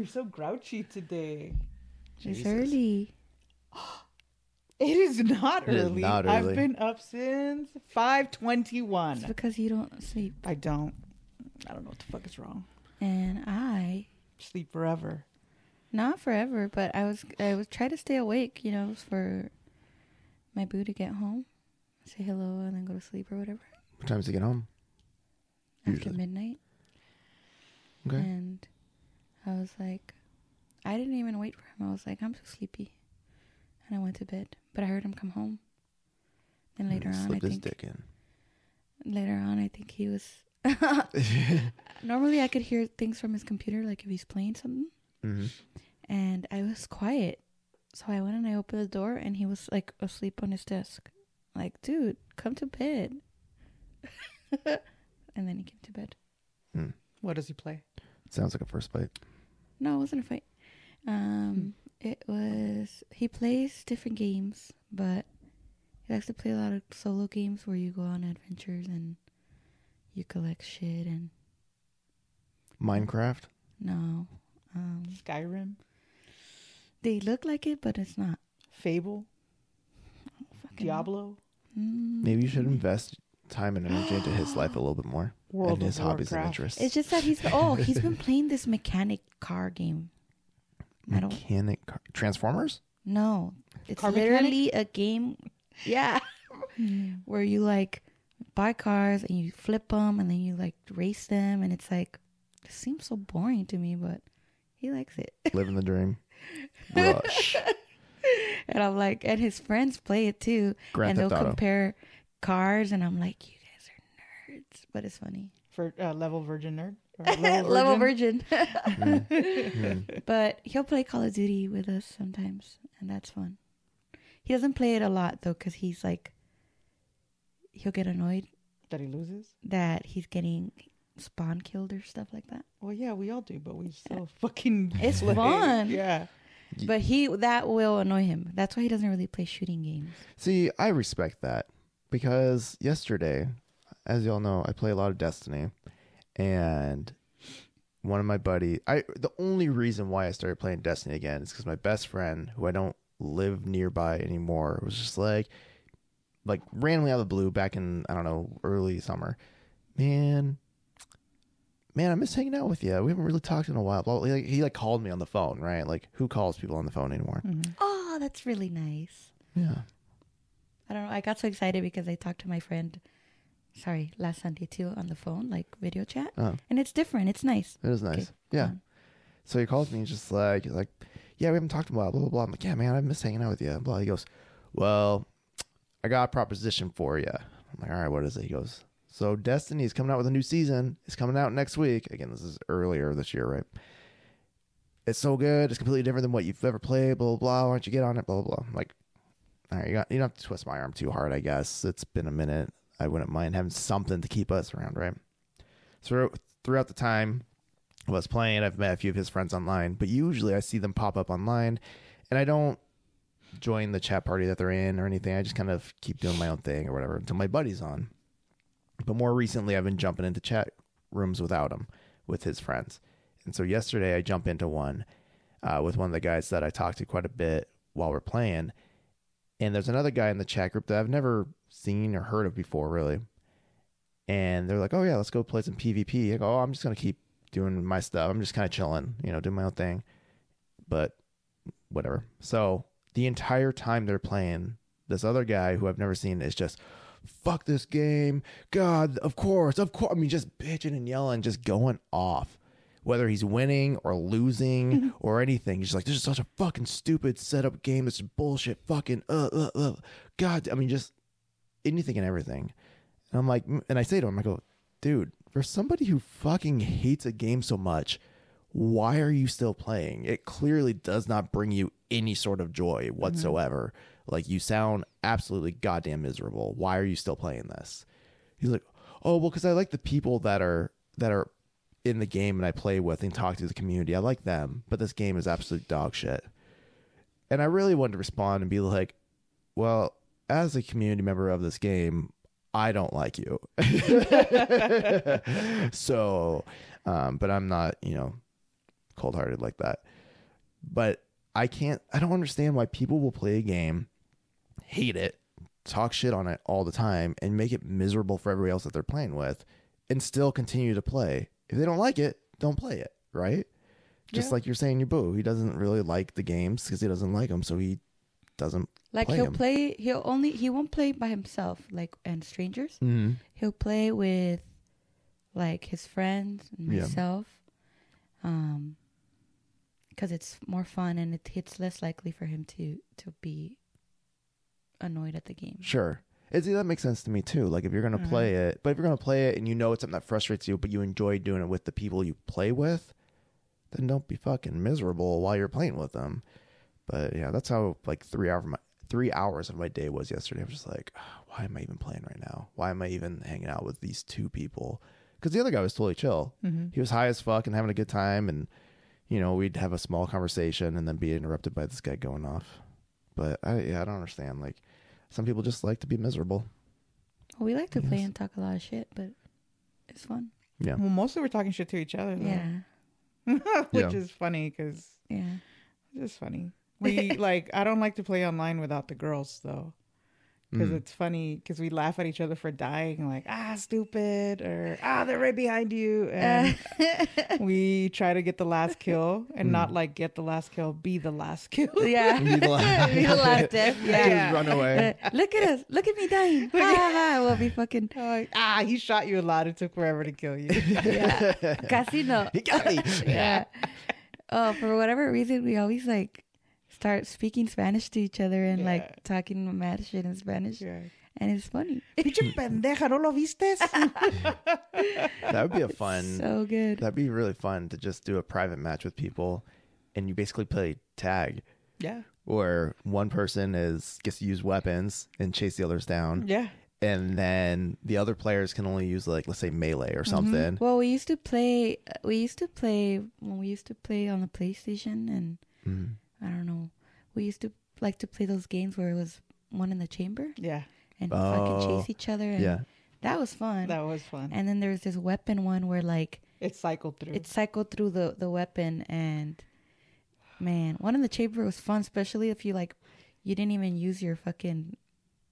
You're so grouchy today. It's early. It is not It is early. not I've been up since five It's twenty-one. because you don't sleep. I don't. I don't know what the fuck is wrong. And I, Sleep forever. not forever, but I was I was trying to stay awake, you know, for my boo to get home, say hello, and then go to sleep or whatever What time does he get home? after Usually. midnight. Okay. And I was like, I didn't even wait for him. I was like, I'm so sleepy, and I went to bed. But I heard him come home. Then later on, I Slipped his think dick in. later on, I think he was. Normally, I could hear things from his computer, like if he's playing something. hmm and I was quiet. So I went and I opened the door and he was like asleep on his desk. Like, dude, come to bed. and then he came to bed. What does he play? Sounds like a first bite. No, it wasn't a fight. Um, it was he plays different games, but he likes to play a lot of solo games where you go on adventures and you collect shit and Minecraft. no. Um, Skyrim, they look like it, but it's not. Fable, Diablo, Mm. Maybe you should invest time and energy into his life a little bit more World and of his hobbies and interests. It's just that he's oh he's been playing this mechanic car game. Mechanic car- Transformers. No, It's Car literally a game. Yeah, where you like buy cars and you flip them and then you like race them and it's like it seems so boring to me, but he likes it. Living the dream. Rush. and I'm like, and his friends play it too, Grand and they'll Auto. compare cars, and I'm like, you guys are nerds, but it's funny. for uh, level virgin nerd. Or Level virgin. Mm. But he'll play Call of Duty with us sometimes, and that's fun. He doesn't play it a lot though, because he's like, he'll get annoyed that he loses. that he's getting spawn killed or stuff like that. Well, yeah, we all do, but we still fucking. It's play. fun. Yeah. But he that will annoy him. That's why he doesn't really play shooting games. See, I respect that because yesterday, as y'all know, I play a lot of Destiny, and one of my buddy, I the only reason why I started playing Destiny again is because my best friend, who I don't live nearby anymore, was just like, like randomly out of the blue back in I don't know early summer, man. Man, I miss hanging out with you. We haven't really talked in a while. Blah, blah, Like, he like called me on the phone, right? Like, who calls people on the phone anymore? Mhm. Oh, that's really nice. Yeah. I don't know. I got so excited because I talked to my friend, sorry, last Sunday too on the phone, like video chat, Oh, and it's different. It's nice. it is nice. Okay, yeah. So he calls me, he's just like, he's like, yeah, we haven't talked in a while, blah, blah, blah. I'm like, yeah, man, I miss hanging out with you. Blah. He goes, well, I got a proposition for you. I'm like, all right, what is it? He goes, so Destiny is coming out with a new season. It's coming out next week. Again, this is earlier this year, right? It's so good. It's completely different than what you've ever played, blah, blah, blah. Why don't you get on it, blah, blah, blah. I'm like, all right, you, got, you don't have to twist my arm too hard, I guess. It's been a minute. I wouldn't mind having something to keep us around, right? So throughout the time I was playing, I've met a few of his friends online, but usually I see them pop up online and I don't join the chat party that they're in or anything. I just kind of keep doing my own thing or whatever until my buddy's on. But more recently, I've been jumping into chat rooms without him, with his friends. And so yesterday, I jump into one uh, with one of the guys that I talked to quite a bit while we're playing. And there's another guy in the chat group that I've never seen or heard of before, really. And they're like, "Oh yeah, let's go play some PvP." I go, "Oh, I'm just gonna keep doing my stuff. I'm just kind of chilling, you know, doing my own thing." But whatever. So the entire time they're playing, this other guy who I've never seen is just, "Fuck this game, God, of course, of course." I mean, just bitching and yelling, just going off. Whether he's winning or losing or anything, he's like, "This is such a fucking stupid setup game. This is bullshit. Fucking uh uh uh." God, I mean, just anything and everything. And I'm like, mm, and I say to him, I go, dude, for somebody who fucking hates a game so much, why are you still playing? It clearly does not bring you any sort of joy mm-hmm. whatsoever. Like you sound absolutely goddamn miserable. Why are you still playing this? He's like, oh well, because I like the people that are that are in the game and I play with and talk to the community. I like them, but this game is absolute dog shit. And I really wanted to respond and be like, well, as a community member of this game, I don't like you. so, um, but I'm not, you know, cold hearted like that. But I can't. I don't understand why people will play a game, hate it, talk shit on it all the time, and make it miserable for everybody else that they're playing with, and still continue to play. If they don't like it, don't play it. Right? Just Yeah. like you're saying, your boo. He doesn't really like the games because he doesn't like them, so he doesn't. Like Play he'll 'em. play. He'll only. He won't play by himself. Like and strangers. Mm-hmm. He'll play with, like his friends and Yeah. myself. Um. Because it's more fun and it, it's less likely for him to to be annoyed at the game. Sure. It's, that makes sense to me too. Like if you're gonna Mhm. play it, but if you're gonna play it and you know it's something that frustrates you, but you enjoy doing it with the people you play with, then don't be fucking miserable while you're playing with them. But yeah, that's how like three hour my three hours of my day was yesterday. I was just like, "Ah, why am I even playing right now? Why am I even hanging out with these two people? Because the other guy was totally chill. Mm-hmm. He was high as fuck and having a good time, and you know we'd have a small conversation and then be interrupted by this guy going off. But I yeah, I don't understand. Like some people just like to be miserable. Well, We like to play and talk a lot of shit, but it's fun. Yeah. Well, mostly we're talking shit to each other, though. Yeah. which Yeah. is funny because Yeah. it's just funny. We like I don't like to play online without the girls though, because Mm. it's funny because we laugh at each other for dying, like ah stupid or ah they're right behind you, and we try to get the last kill and Mm. not like get the last kill, be the last kill. yeah. Be the last- Be the last death. Yeah. Just run away. Look at us. Look at me dying. Ha ha ha. We'll be fucking. Like, ah, he shot you a lot. It took forever to kill you. Yeah. Casino. He got me. yeah. Oh, for whatever reason, we always like start speaking Spanish to each other and Yeah. like talking mad shit in Spanish, yeah. and it's funny. Pinche pendeja, ¿no lo vistes? That would be a fun. So good. That'd be really fun to just do a private match with people, and you basically play tag, yeah, where one person is gets to use weapons and chase the others down, yeah. and then the other players can only use like let's say melee or something. Well, we used to play. We used to play when we used to play on the PlayStation, and Mhm. I don't know. We used to like to play those games where it was one in the chamber Yeah, and Oh. fucking chase each other. And Yeah, that was fun. that was fun. and then there's this weapon one where like It cycled through. it cycled through the the weapon and man, one in the chamber was fun, especially if you like you didn't even use your fucking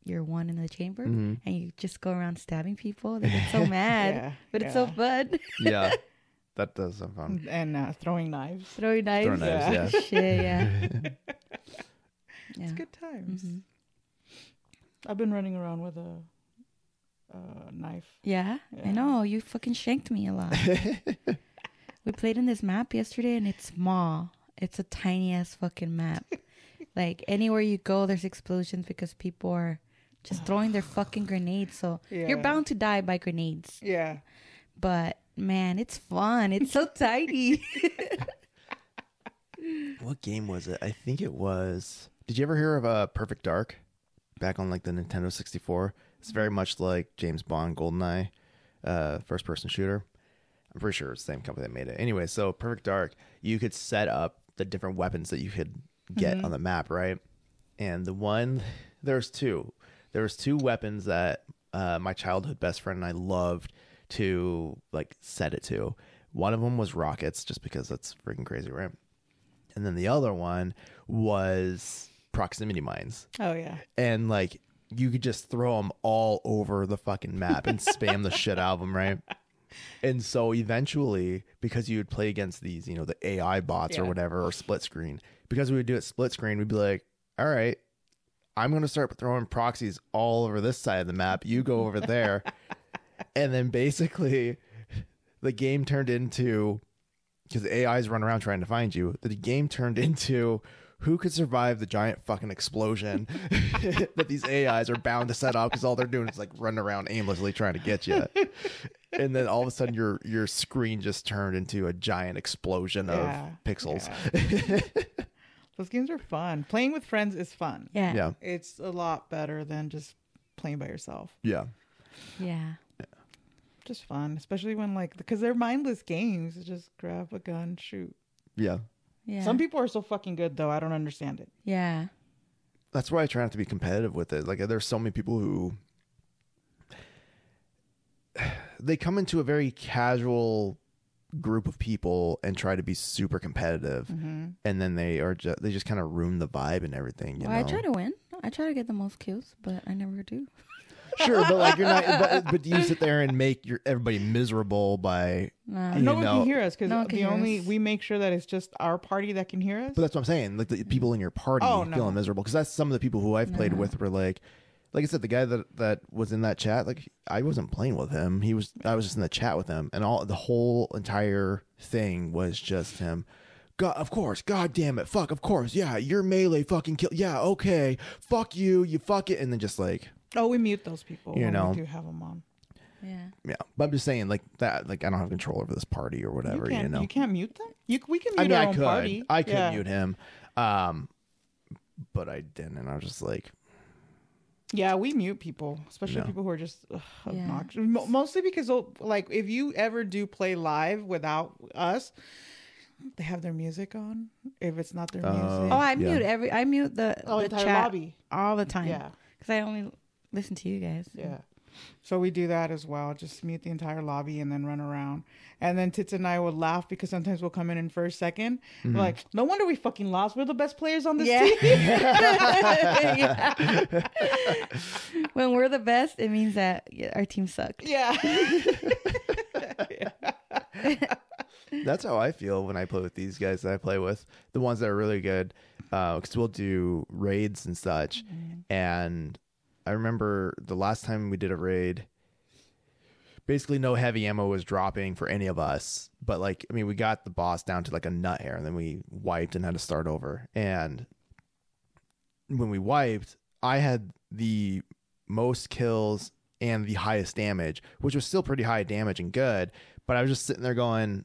your one in the chamber Mhm. and you just go around stabbing people. They get so mad, Yeah, but it's so fun. yeah, that does sound fun. and uh, throwing knives. Throwing knives. Throwing knives, Yeah. yeah. Shit, yeah. yeah. It's good times. Mhm. I've been running around with a, uh knife. Yeah, Yeah. I know. You fucking shanked me a lot. we played in this map yesterday and it's small. It's a tiny ass fucking map. like anywhere you go, there's explosions because people are just throwing their fucking grenades. So you're bound to die by grenades. Yeah. But man, it's fun. It's so tidy. What game was it? I think it was. Did you ever hear of uh, Perfect Dark? Back on like the Nintendo 64. It's very much like James Bond GoldenEye, uh, first person shooter. I'm pretty sure it's the same company that made it. Anyway, so Perfect Dark, you could set up the different weapons that you could get on the map, right? And the one, there's two. There was two weapons that uh, my childhood best friend and I loved to like set it to. One of them was rockets, just because that's freaking crazy, right? And then the other one was proximity mines Oh yeah. and like you could just throw them all over the fucking map and spam the shit out of them, right? And so eventually, because you would play against these, you know, the AI bots or whatever, or split screen, because we would do it split screen, we'd be like, all right, I'm going to start throwing proxies all over this side of the map. You go over there. and then basically, the game turned into because the AIs run around trying to find you. The game turned into who could survive the giant fucking explosion that these AIs are bound to set off because all they're doing is like running around aimlessly trying to get you. and then all of a sudden your your screen just turned into a giant explosion of Yeah, pixels. Those games are fun. Playing with friends is fun. yeah. Yeah. It's a lot better than just playing by yourself. Yeah. Yeah. Just fun, especially when like because they're mindless games. Just grab a gun, shoot. Yeah. Yeah. Some people are so fucking good though. I don't understand it. Yeah. That's why I try not to be competitive with it. Like there's so many people who they come into a very casual group of people and try to be super competitive, Mm-hmm. and then they are just they just kind of ruin the vibe and everything. You well, I try to win. I try to get the most kills, but I never do. sure, but like you're not. But, but do you sit there and make your everybody miserable by? Nah. No one know- can hear us because No the only us. we make sure that it's just our party that can hear us. But that's what I'm saying. Like the people in your party Oh, no. feeling miserable because that's some of the people who I've played with were like, like I said, the guy that that was in that chat, like I wasn't playing with him. He was. I was just in the chat with him, and all the whole entire thing was just him. God, of course. God damn it. Fuck. Of course. Yeah. You're melee. Fucking kill. Yeah. Okay. Fuck you. You fuck it. And then just like, oh, we mute those people. You know. we do have them on. Yeah. yeah. But I'm just saying, like that. Like I don't have control over this party or whatever. you know. You, can't. mute them. You we can mute I mean, our I own could. party. I could yeah. mute him. Um, but I didn't. And I was just like, Yeah, we mute people, especially No. people who are just ugh, Yeah. obnoxious. Mo- Mostly because, like, if you ever do play live without us, they have their music on. If it's not their Oh. music, Oh, I Yeah. mute every. I mute the, oh, the entire chat lobby. all the time. Yeah, Because I only listen to you guys. yeah. So we do that as well. Just mute the entire lobby and then run around. And then Tits and I would laugh because sometimes we'll come in in first, 2nd Mm-hmm. We're like, no wonder we fucking lost. We're the best players on this Yeah. team. Yeah. when we're the best, it means that our team sucked. yeah. That's how I feel when I play with these guys that I play with. The ones that are really good, because we'll do raids and such. And I remember the last time we did a raid, basically no heavy ammo was dropping for any of us. But like, I mean, we got the boss down to like a nut hair, and then we wiped and had to start over. And when we wiped, I had the most kills and the highest damage, which was still pretty high damage and good. But I was just sitting there going,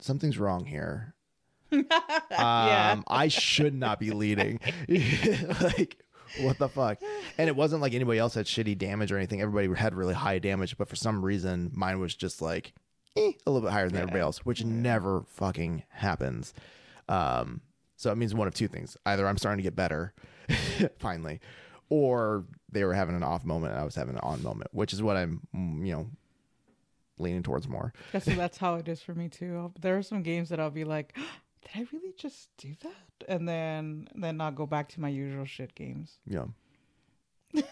something's wrong here. yeah. Um, I should not be leading. like, what the fuck? And it wasn't like anybody else had shitty damage or anything. Everybody had really high damage, but for some reason, mine was just like eh, a little bit higher than everybody else, which never fucking happens. Um, so it means one of two things: either I'm starting to get better, finally, or they were having an off moment and I was having an on moment, which is what I'm, mm, you know, leaning towards more. That's that's how it is for me too. I'll- There are some games that I'll be like, "Did I really just do that?" And then then I'll go back to my usual shit games. Yeah.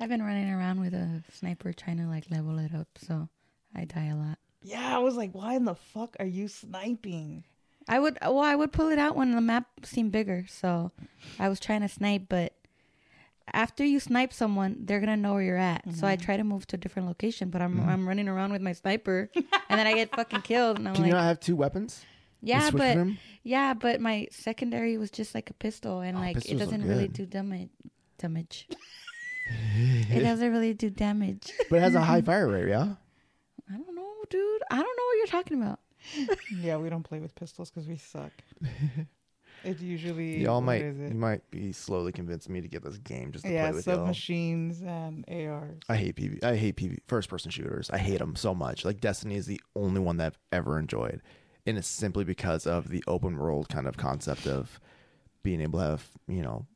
I've been running around with a sniper trying to like level it up, so I die a lot. Yeah, I was like, "Why in the fuck are you sniping?" I would well, I would pull it out when the map seemed bigger, so I was trying to snipe, but after you snipe someone, they're gonna know where you're at. So Mm-hmm. I try to move to a different location, but I'm I'm running around with my sniper, and then I get fucking killed, and I'm Can like, you not have two weapons? You yeah, but them? yeah, but my secondary was just like a pistol, and Oh, like it doesn't really do damage. Damage. it doesn't really do damage. But it has a high fire rate, yeah. I don't know, dude. I don't know what you're talking about. Yeah, we don't play with pistols because we suck. it's usually Y'all might is you might be slowly convincing me to get this game just to Yeah, play with y'all. submachines and ARs. I hate PV. I hate PV first person shooters. I hate them so much. Like Destiny is the only one that I've ever enjoyed, and it's simply because of the open world kind of concept of being able to have you know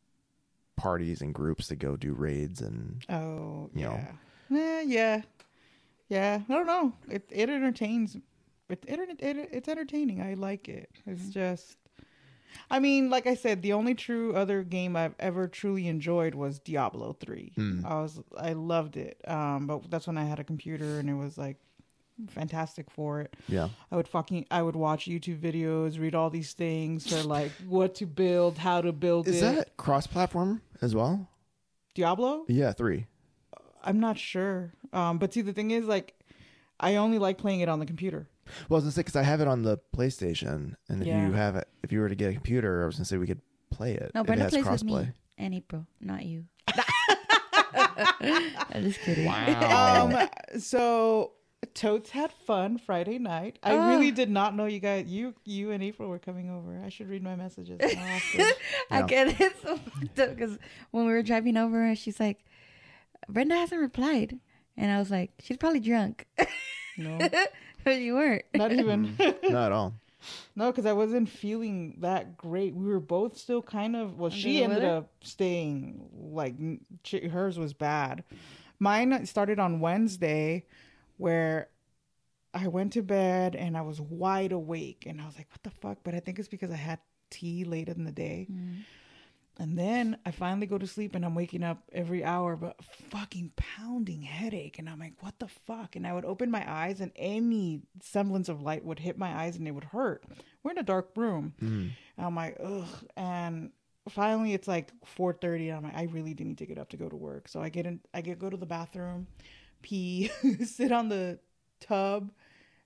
parties and groups to go do raids and Oh, You know. yeah. Eh, yeah. Yeah. I don't know. It it entertains. It, it, it it's entertaining. I like it. It's just I mean, like I said, the only true other game I've ever truly enjoyed was Diablo 3. Mm. I was I loved it. Um but that's when I had a computer and it was like fantastic for it. yeah. I would fucking I would watch YouTube videos, read all these things for like what to build, how to build Is it. that cross platform as well? Diablo? Yeah, three. I'm not sure. Um, but see, the thing is, like, I only like playing it on the computer. Well, I was gonna say because I have it on the PlayStation, and if Yeah. you have it, if you were to get a computer, I was gonna say we could play it. No, if it Brenda has plays with crossplay. me and April, not you. I'm just kidding. Wow. Um, so Totes had fun Friday night. I Oh. really did not know you guys, you, you and April were coming over. I should read my messages. more. I get it so fucked up because when we were driving over, she's like, "Brenda hasn't replied," and I was like, "She's probably drunk." no, but you weren't. not even. Not at all. no, because I wasn't feeling that great. We were both still kind of. Well, Under she ended weather? up staying like she, hers was bad. Mine started on Wednesday, where I went to bed and I was wide awake and I was like, what the fuck? But I think it's because I had tea late in the day. Mm. And then I finally go to sleep and I'm waking up every hour, but fucking pounding headache. And I'm like, what the fuck? And I would open my eyes and any semblance of light would hit my eyes and it would hurt. We're in a dark room. Mm. And I'm like, ugh. And finally it's like 4.30 and I'm like, I really do need to get up to go to work. So I get in, I get go to the bathroom, pee, sit on the tub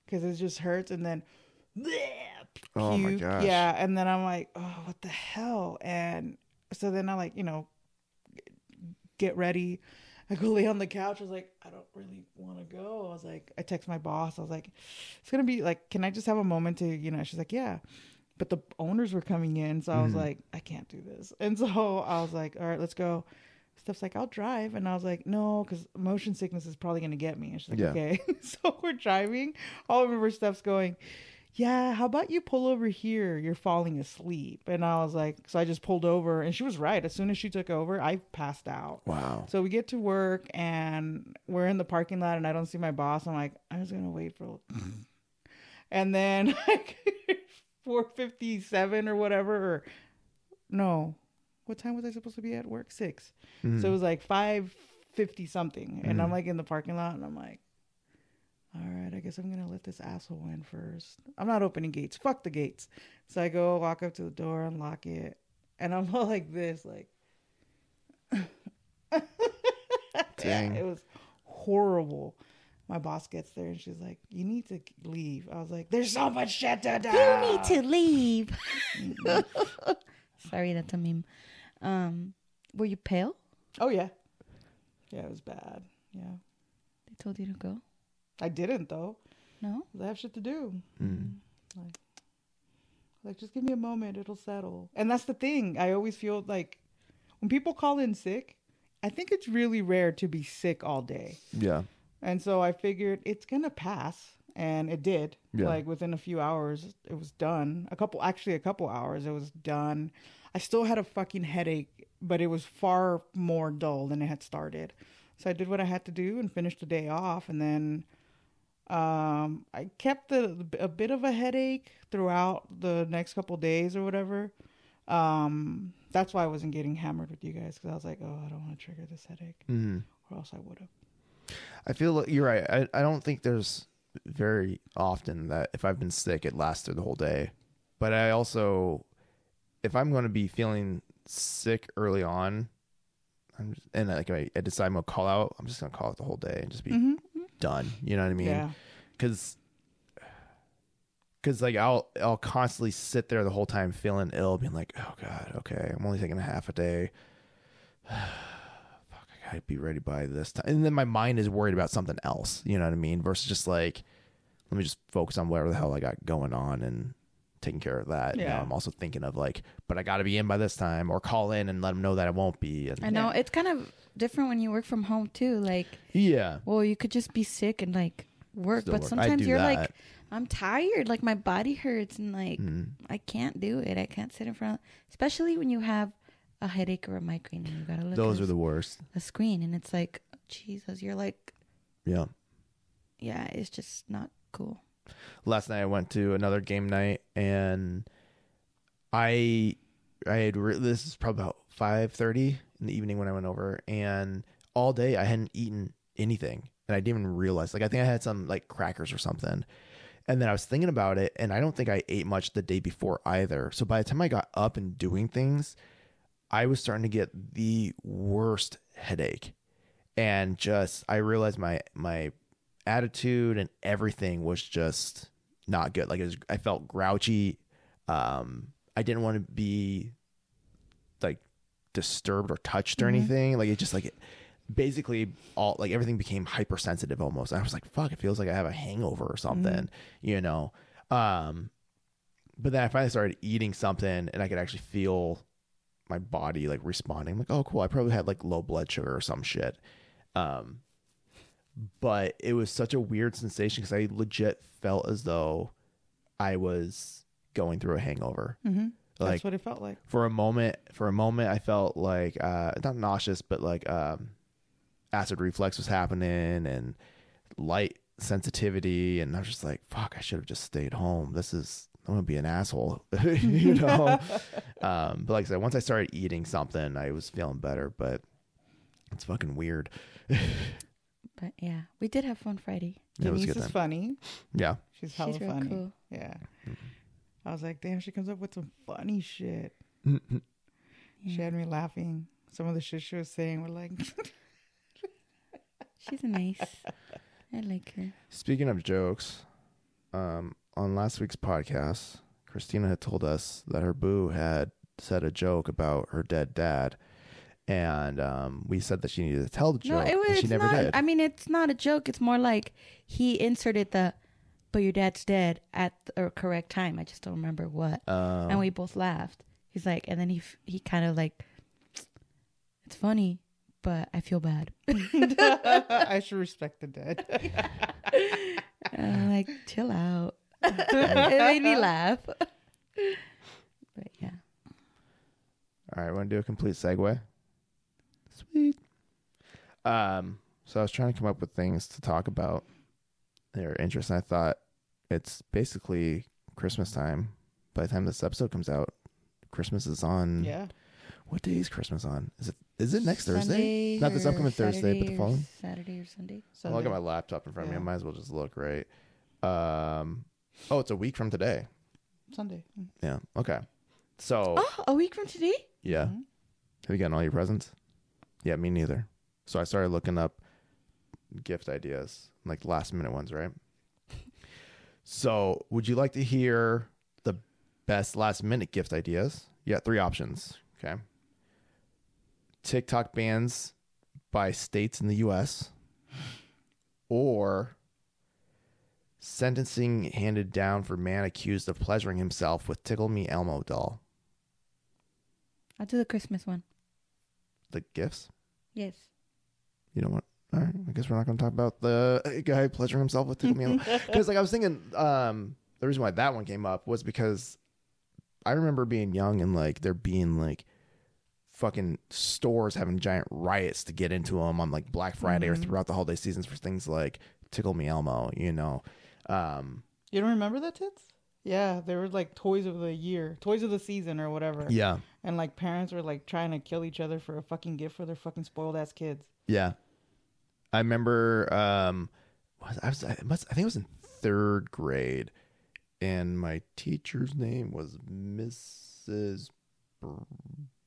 because it just hurts. And then, Oh my puke. gosh. Yeah, and then I'm like, oh, what the hell? And so then I like, you know, get ready. I go lay on the couch. I was like, I don't really want to go. I was like, I text my boss. I was like, it's gonna be like, can I just have a moment to, you know? She's like, yeah. But the owners were coming in, so I was Mhm. like, I can't do this. And so I was like, all right, let's go. Steph's like, I'll drive, and I was like, no, because motion sickness is probably gonna get me. And she's like, Yeah. okay. so we're driving. All I remember Steph's going, yeah, how about you pull over here? You're falling asleep. And I was like, so I just pulled over and she was right. As soon as she took over, I passed out. Wow. So we get to work and we're in the parking lot and I don't see my boss. I'm like, I was going to wait for, and then like 457 or whatever, or no, what time was I supposed to be at work? Six. Mm. So it was like 550 something. And I'm Mhm. like in the parking lot and I'm like, all right, I guess I'm going to let this asshole in first. I'm not opening gates. Fuck the gates. So I go walk up to the door, unlock it. And I'm all like this, like, Dang. it was horrible. My boss gets there and she's like, you need to leave. I was like, there's so much shit to do. You need to leave. Mhm. Sorry, that's a meme. Um, were you pale? Oh, yeah. Yeah, it was bad. Yeah. They told you to go. I didn't, though. No. I have shit to do. Mm. Like, just give me a moment, it'll settle. And that's the thing. I always feel like when people call in sick, I think it's really rare to be sick all day. Yeah. And so I figured it's going to pass. And it did. Yeah. Like within a few hours, it was done. A couple, actually, a couple hours, it was done. I still had a fucking headache, but it was far more dull than it had started. So I did what I had to do and finished the day off. And then um, I kept the, a bit of a headache throughout the next couple days or whatever. Um, that's why I wasn't getting hammered with you guys because I was like, oh, I don't want to trigger this headache, Mm. or else I would have. I feel like you're right. I, I don't think there's very often that if I've been sick, it lasts through the whole day. But I also, if I'm going to be feeling sick early on, I'm just, and like I, I decide I'm gonna call out, I'm just gonna call it the whole day and just be Mm-hmm. done. You know what I mean? yeah. because because like I'll I'll constantly sit there the whole time feeling ill, being like, oh god, okay, I'm only taking a half a day. Fuck, I gotta be ready by this time, and then my mind is worried about something else. You know what I mean? Versus just like, let me just focus on whatever the hell I got going on and taking care of that. You know, Yeah. I'm also thinking of like, but I got to be in by this time, or call in and let them know that I won't be. And I know Yeah. it's kind of different when you work from home too. Like, yeah, well, you could just be sick and like work, Still but work. Sometimes you're that. like, I'm tired. Like my body hurts and like Mm. I can't do it. I can't sit in front, especially when you have a headache or a migraine and you gotta look those at are the worst. a screen and it's like, Jesus, you're like, Yeah. yeah, it's just not cool. Last night I went to another game night and I I had re- this is probably about five thirty in the evening when I went over and all day I hadn't eaten anything and I didn't even realize like I think I had some like crackers or something. And then I was thinking about it and I don't think I ate much the day before either. So by the time I got up and doing things I was starting to get the worst headache. And just I realized my my attitude and everything was just not good. Like it was, I felt grouchy. Um, I didn't want to be like disturbed or touched or Mhm. anything. Like it just like basically all like everything became hypersensitive almost. I was like, fuck, it feels like I have a hangover or something, you know. Um, but then I finally started eating something and I could actually feel my body like responding. I'm like, oh cool, I probably had like low blood sugar or some shit. Um, but it was such a weird sensation because I legit felt as though I was going through a hangover. Mm-hmm. Like That's what it felt like. for a moment, for a moment, I felt like uh, not nauseous, but like um, acid reflux was happening and light sensitivity, and I was just like, "Fuck, I should have just stayed home." This is I'm gonna be an asshole, you know. um, but like I said, once I started eating something, I was feeling better. But it's fucking weird. But yeah, we did have fun Friday. It was a Denise good is time. funny. Yeah, She's hella She's real funny. cool. Yeah. Mm-hmm. I was like, damn, she comes up with some funny shit. Mm-hmm. She had me laughing. Some of the shit she was saying were like, She's nice. I like her. Speaking of jokes, um, on last week's podcast, Cristina had told us that her boo had said a joke about her dead dad, and um, we said that she needed to tell the joke. No, joke, it was. and she never not, did. I mean, it's not a joke. It's more like he inserted the, but your dad's dead at the correct time. I just don't remember what. um, and we both laughed. He's like, and then he he kind of like, it's funny, but I feel bad. I should respect the dead. And I'm like, chill out. it made me laugh. but yeah, all right, want to do a complete segue? Sweet. Um, so I was trying to come up with things to talk about that are interesting. I thought it's basically Christmas time. By the time this episode comes out, Christmas is on. yeah. What day is Christmas on? Is it is it next Thursday? Not this upcoming Thursday, but the Saturday following? Saturday or Sunday. Well, I'll get Sunday. my laptop in front of me. I might as well just look right. Um, oh, it's a week from today. Sunday. Mm. Yeah. Okay. So Oh, a week from today. yeah, Mhm. have you gotten all your presents? Yeah, me neither. So I started looking up gift ideas, like last minute ones, right? So, would you like to hear the best last minute gift ideas? You got three options. Okay. TikTok bans by states in the US or sentencing handed down for man accused of pleasuring himself with Tickle Me Elmo doll. I'll do the Christmas one. The gifts? Yes. You know what? All right, I guess we're not going to talk about the guy pleasuring himself with Tickle Me Elmo. Because like I was thinking, um, the reason why that one came up was because I remember being young and like there being like fucking stores having giant riots to get into them on like Black Friday or Mhm. throughout the holiday seasons for things like Tickle Me Elmo. You know, um, You don't remember that, tits? Yeah, they were like toys of the year, toys of the season, or whatever. yeah, And like parents were like trying to kill each other for a fucking gift for their fucking spoiled ass kids. yeah. I remember. Um, was- I was I, must, I think it was in third grade, and my teacher's name was Mrs.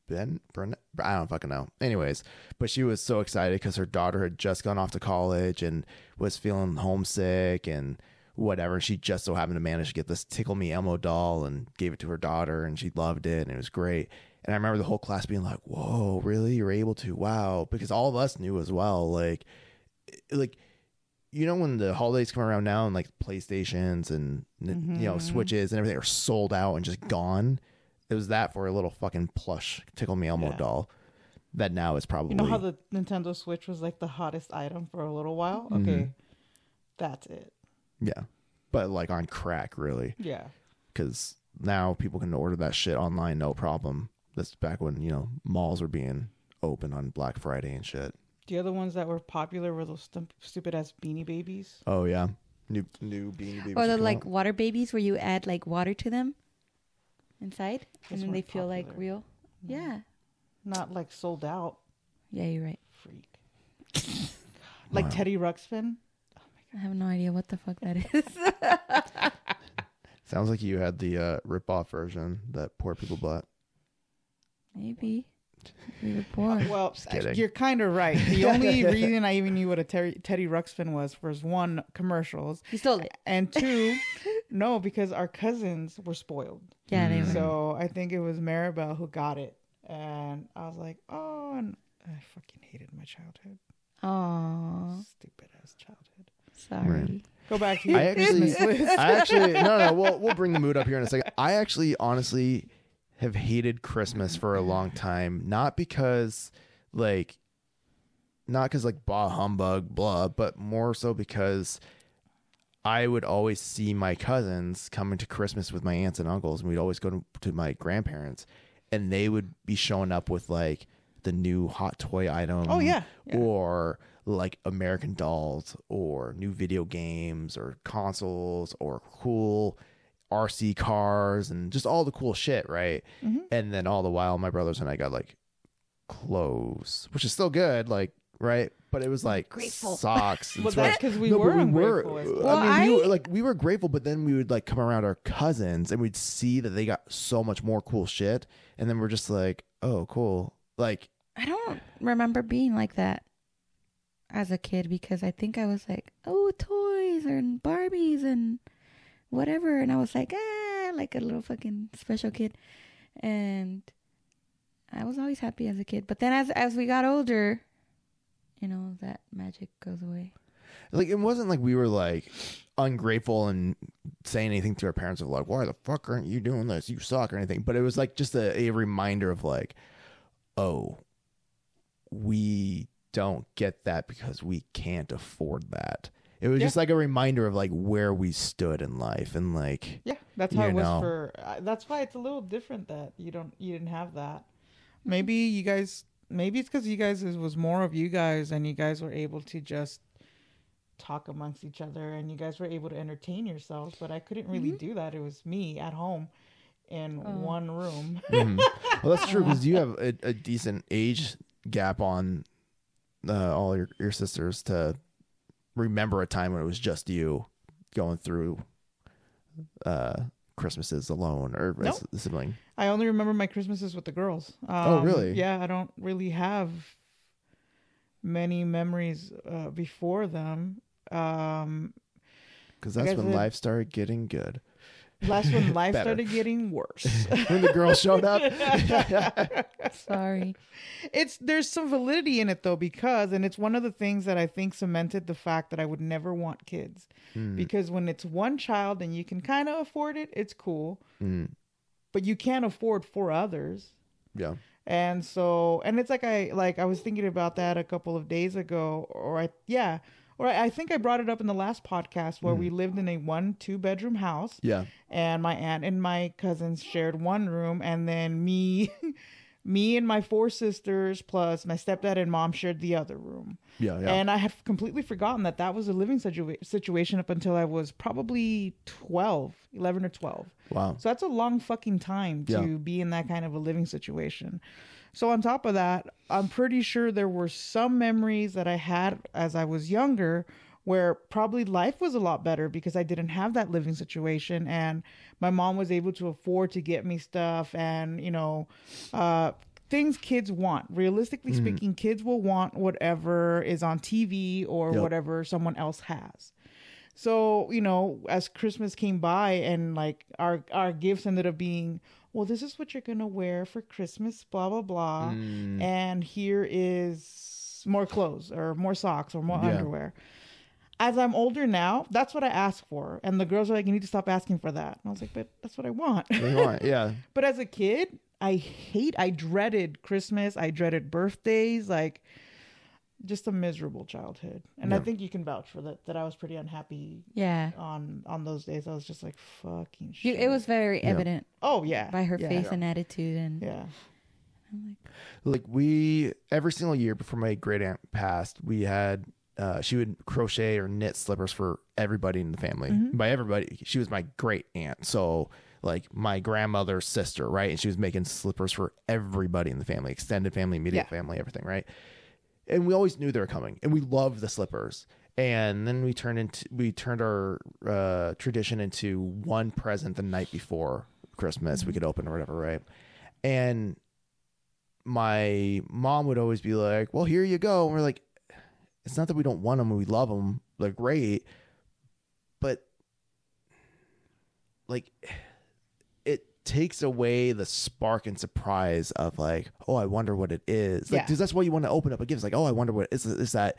Ben Burnett. I don't fucking know. Anyways, but she was so excited because her daughter had just gone off to college and was feeling homesick and whatever. She just so happened to manage to get this Tickle Me Elmo doll and gave it to her daughter, and she loved it, and it was great. And I remember the whole class being like, "Whoa, really? You're able to? Wow!" Because all of us knew as well, like, like you know when the holidays come around now and like PlayStations and you know Mhm. Switches and everything are sold out and just gone. It was that for a little fucking plush Tickle Me Elmo Yeah. doll. That now is probably You know how the Nintendo Switch was like the hottest item for a little while? Okay. Mhm. That's it. Yeah, but like on crack really Yeah. because now people can order that shit online no problem. That's back when you know malls were being open on Black Friday and shit. The other ones that were popular were those stu- stupid ass beanie babies. Oh yeah, new new beanie babies. Or the like out. water babies where you add like water to them inside, and then they weren't feel like popular. real. Mm-hmm. Yeah. Not like sold out. Yeah, you're right. Freak. like Wow. Teddy Ruxpin. I have no idea what the fuck that is. Sounds like you had the uh, rip off version that poor people bought. Maybe we were poor. Well, Just kidding. you're kind of right. The only reason I even knew what a Terry, Teddy Ruxpin was was one, commercials, He stole it. and two, no, because our cousins were spoiled. Yeah, they Mm. were. So I think it was Maribel who got it, and I was like, oh, and I fucking hated my childhood. Oh, Stupid ass childhood. Sorry. Go back to your I actually, I actually, no, no, we'll we'll bring the mood up here in a second. I actually, honestly, have hated Christmas for a long time, not because, like, not because like bah humbug blah, but more so because I would always see my cousins coming to Christmas with my aunts and uncles, and we'd always go to, to my grandparents, and they would be showing up with like the new hot toy item. Oh, yeah, yeah. Or like American Dolls or new video games or consoles or cool RC cars and just all the cool shit, right? Mm-hmm. And then all the while, my brothers and I got like clothes, which is still good, like right, but it was like Grateful. socks. and Well, that's because we No, were but ungrateful. as well. Well, I mean, we were like we were grateful, but then we would like come around our cousins and we'd see that they got so much more cool shit, and then we're just like, oh, cool. Like, I don't remember being like that as a kid because I think I was like, oh, toys and Barbies and whatever. And I was like, ah, like a little fucking special kid. And I was always happy as a kid. But then as, as we got older, you know, that magic goes away. like it wasn't like we were like ungrateful and saying anything to our parents of like, why the fuck aren't you doing this? You suck or anything. But it was like just a, a reminder of like, oh, we don't get that because we can't afford that. It was Yeah. just like a reminder of like where we stood in life and like Yeah, that's how You it was know. for. Uh, that's why it's a little different that you don't you didn't have that. Maybe you guys. Maybe it's because you guys it was more of you guys, and you guys were able to just talk amongst each other, and you guys were able to entertain yourselves. But I couldn't really do that. It was me at home in Oh. one room. Mhm. well, that's true because you have a, a decent age gap on uh, all your, your sisters to remember a time when it was just you going through uh, Christmases alone or as a sibling. I only remember my Christmases with the girls. Um, Oh, really? Yeah, I don't really have many memories uh, before them. Um, Because that's when life started getting good. That's when life Better. started getting worse. when the girl showed up. Sorry. it's there's some validity in it though because and it's one of the things that I think cemented the fact that I would never want kids. Mm, Because when it's one child and you can kind of afford it, it's cool, mm, but you can't afford four others. yeah. And so, and it's like I like I was thinking about that a couple of days ago, or I yeah, or I, I think I brought it up in the last podcast where we mm. lived in a one two bedroom house, Yeah. and my aunt and my cousins shared one room, and then me, me and my four sisters plus my stepdad and mom shared the other room. Yeah. Yeah. And I had completely forgotten that that was a living situa- situation up until I was probably 12, 11 or 12. wow. So that's a long fucking time to Yeah. be in that kind of a living situation. So on top of that, I'm pretty sure there were some memories that I had as I was younger where probably life was a lot better because I didn't have that living situation and my mom was able to afford to get me stuff and, you know, uh things kids want. Realistically speaking, kids will want whatever is on TV or Yep. whatever someone else has. So, you know, as Christmas came by and like our our gifts ended up being, well, this is what you're gonna wear for Christmas, blah blah blah. Mm, And here is more clothes or more socks or more Yeah. underwear. As I'm older now, that's what I ask for. And the girls are like, You need to stop asking for that. And I was like, But that's what I want. want? Yeah. But as a kid, I hate, I dreaded Christmas. I dreaded birthdays. Like, just a miserable childhood. And I think you can vouch for that. That I was pretty unhappy Yeah. on on those days. I was just like, fucking You, shit. it was very Yeah. evident Oh yeah, by her yeah. face and attitude. And Yeah. I'm like, like we every single year before my great aunt passed we had uh, she would crochet or knit slippers for everybody in the family Mhm. by everybody she was my great aunt so like my grandmother's sister right and she was making slippers for everybody in the family extended family immediate Yeah. family everything right and we always knew they were coming and we loved the slippers and then we turned into we turned our uh, tradition into one present the night before christmas we could open or whatever right and my mom would always be like, "Well, here you go." And we're like, "It's not that we don't want them; we love them. They're great, but like, takes away the spark and surprise of like, oh, I wonder what it is. Like, Yeah. because that's why you want to open up a gift. It's like, oh, I wonder what is is that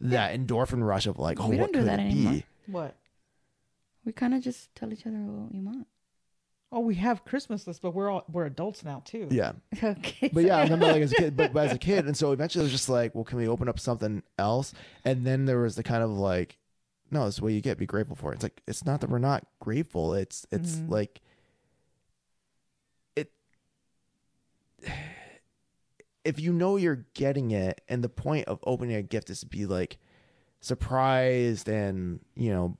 that endorphin rush of like, oh, We what don't do could that it anymore. be? What? we kind of just tell each other what we want. Oh, we have Christmas lists, but we're all we're adults now too. Yeah, Okay. but yeah, I'm talking about like as a kid, but, but as a kid, and so eventually it was just like, well, can we open up something else? And then there was the kind of like, no, this is what you get. Be grateful for it. It's like it's not that we're not grateful. It's it's Mhm. like if you know you're getting it and the point of opening a gift is to be like surprised and you know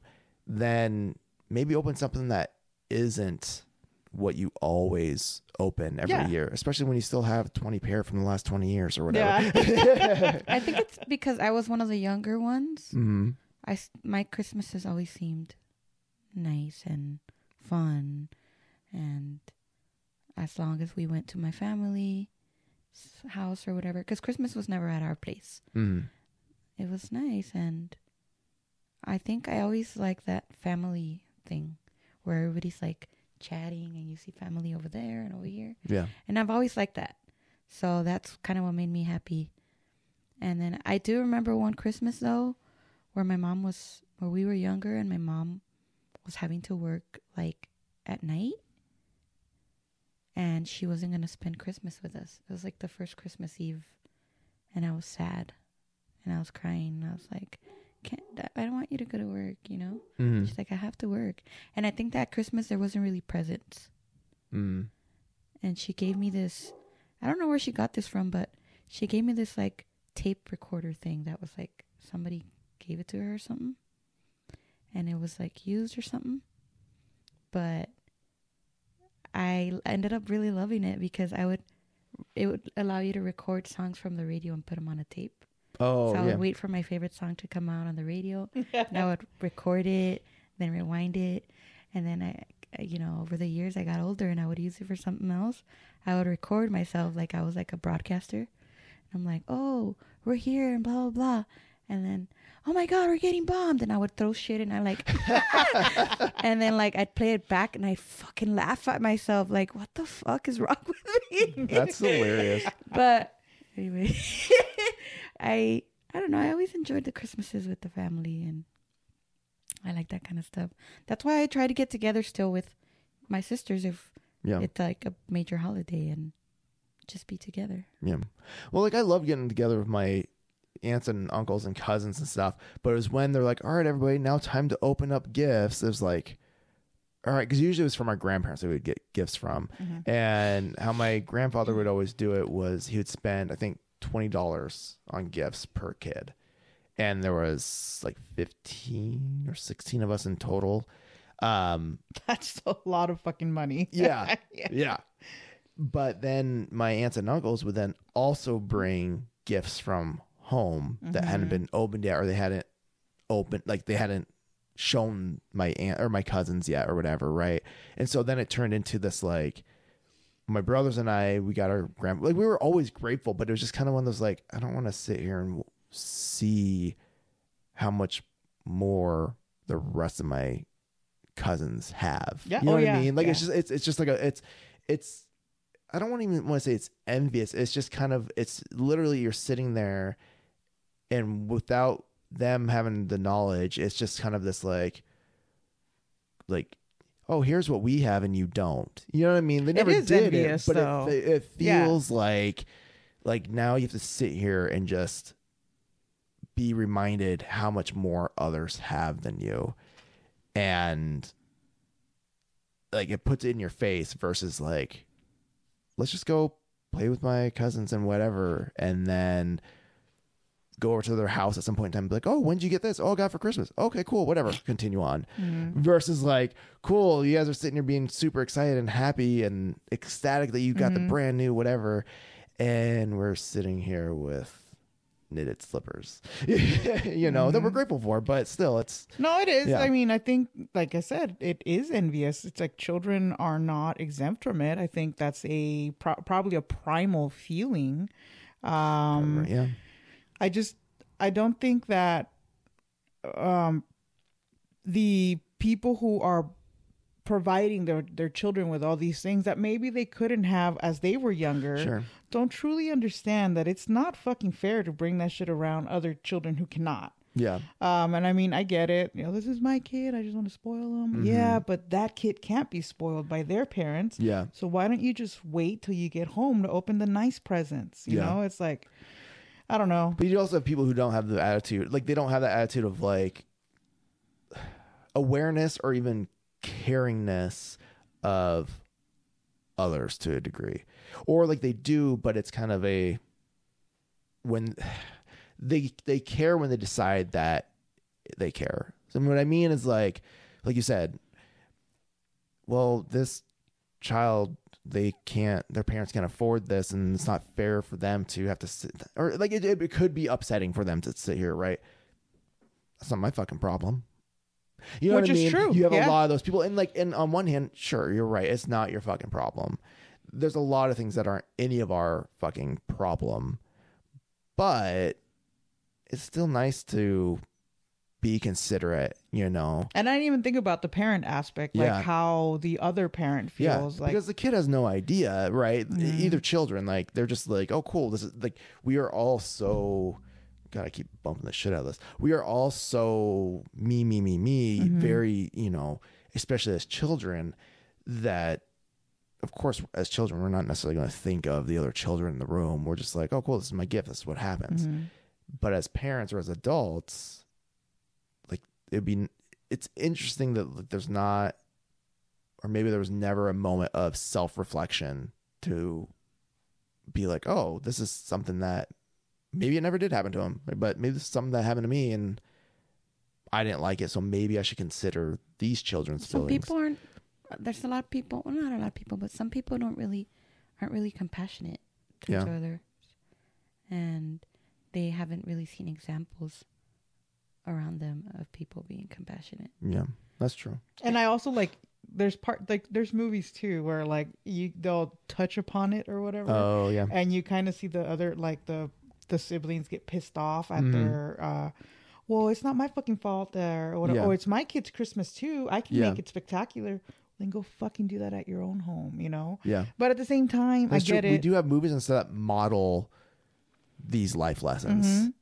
then maybe open something that isn't what you always open every Yeah. year especially when you still have 20 pair from the last 20 years or whatever Yeah. I think it's because I was one of the younger ones. hmm I s- my Christmases always seemed nice and fun, and as long as we went to my family's house or whatever, because Christmas was never at our place. hmm It was nice, and I think I always like that family thing where everybody's like chatting and you see family over there and over here. yeah And I've always liked that. So that's kind of what made me happy. And then I do remember one Christmas though, where my mom was, where we were younger and my mom was having to work like at night. And she wasn't going to spend Christmas with us. It was like the first Christmas Eve. And I was sad. And I was crying. And I was like, can't, I don't want you to go to work, you know? hmm She's like, I have to work. And I think that Christmas there wasn't really presents hmm and she gave me this I don't know where she got this from, but she gave me this like tape recorder thing that was like somebody gave it to her or something. And it was like used or something. But I ended up really loving it because I would it would allow you to record songs from the radio and put them on a tape. oh so I yeah would wait for my favorite song to come out on the radio and I would record it, then rewind it, and then I, you know, over the years I got older and I would use it for something else. I would record myself like I was like a broadcaster. And I'm like, oh, we're here and blah blah blah, and then oh my god, we're getting bombed, and I would throw shit and I like, and then like I'd play it back and I fucking laugh at myself like, what the fuck is wrong with me? that's hilarious but anyway, I I don't know. I always enjoyed the Christmases with the family, and I like that kind of stuff. That's why I try to get together still with my sisters if yeah it's like a major holiday and just be together. Yeah. Well, like I love getting together with my aunts and uncles and cousins and stuff. But it was when they're like, all right, everybody, now time to open up gifts. It was like, all right, because usually it was from our grandparents that we would get gifts from. And how my grandfather would always do it was he would spend, I think, $20 on gifts per kid. And there was like 15 or 16 of us in total. Um, That's a lot of fucking money. Yeah. yeah. yeah. But then my aunts and uncles would then also bring gifts from home that hadn't mm-hmm. been opened yet, or they hadn't opened, like they hadn't shown my aunt or my cousins yet, or whatever, right? And so then it turned into this like, my brothers and I, we got our grand, like we were always grateful, but it was just kind of one of those like, I don't want to sit here and see how much more the rest of my cousins have. Yeah. You know Oh, what yeah. I mean? Like it's just it's it's just like a it's it's I don't want to even want to say it's envious. It's just kind of it's literally you're sitting there and without them having the knowledge, it's just kind of this like like oh here's what we have and you don't. You know what I mean? They never did envious, it, but it, it Yeah. feels like like now you have to sit here and just be reminded how much more others have than you and like it puts it in your face versus like let's just go play with my cousins and whatever and then go over to their house at some point in time and be like oh when did you get this oh i got for christmas okay cool whatever continue on mm-hmm. versus like cool you guys are sitting here being super excited and happy and ecstatic that you got the mm-hmm. brand new whatever and we're sitting here with knitted slippers you know that we're mm-hmm. grateful for but still it's No, it is. Yeah. I mean, I think, like I said, it is envious. It's like children are not exempt from it. I think that's a pro- probably a primal feeling. Um, yeah I just I don't think that um the people who are providing their their children with all these things that maybe they couldn't have as they were younger Sure. don't truly understand that it's not fucking fair to bring that shit around other children who cannot. yeah Um, and I mean, I get it. You know, this is my kid. I just want to spoil him. Yeah, but that kid can't be spoiled by their parents. yeah So why don't you just wait till you get home to open the nice presents? You Yeah. know, it's like, I don't know. But you also have people who don't have the attitude, like they don't have the attitude of like awareness or even caringness of others to a degree, or like they do, but it's kind of a when they they care when they decide that they care. So what I mean is like like you said, well, this child they can't their parents can't afford this and it's not fair for them to have to sit or like it, it could be upsetting for them to sit here right that's not my fucking problem you know Which what I is mean? true, You have yeah. a lot of those people, and like, and on one hand, sure, you're right. It's not your fucking problem. There's a lot of things that aren't any of our fucking problem, but it's still nice to be considerate. You know? And I didn't even think about the parent aspect, like Yeah. how the other parent feels. yeah, like because the kid has no idea, right? Mhm. Either children, like they're just like, oh, cool. This is like we are all so. God, I keep bumping the shit out of this. We are all so me, me, me, me. Mhm. Very, you know, especially as children, that of course, as children, we're not necessarily going to think of the other children in the room. We're just like, oh, cool, this is my gift. This is what happens. Mhm. But as parents or as adults, it'd be, it's interesting that like, there's not, or maybe there was never a moment of self reflection to be like, oh, this is something that maybe it never did happen to him, but maybe this is something that happened to me and I didn't like it. So maybe I should consider these children's Some feelings. people aren't. There's a lot of people. Well, not a lot of people, but some people don't really aren't really compassionate to Yeah. each other, and they haven't really seen examples around them of people being compassionate. yeah, that's true. And I also like there's part like there's movies too where like you they'll touch upon it or whatever, Oh, yeah. and you kind of see the other like the the siblings get pissed off at Mhm. their. uh well, it's not my fucking fault there, or whatever. Yeah. Oh, it's my kid's Christmas too. I can Yeah. make it spectacular. Then go fucking do that at your own home, you know. Yeah. But at the same time, That's I get true. it. We do have movies and stuff that model these life lessons. Mhm.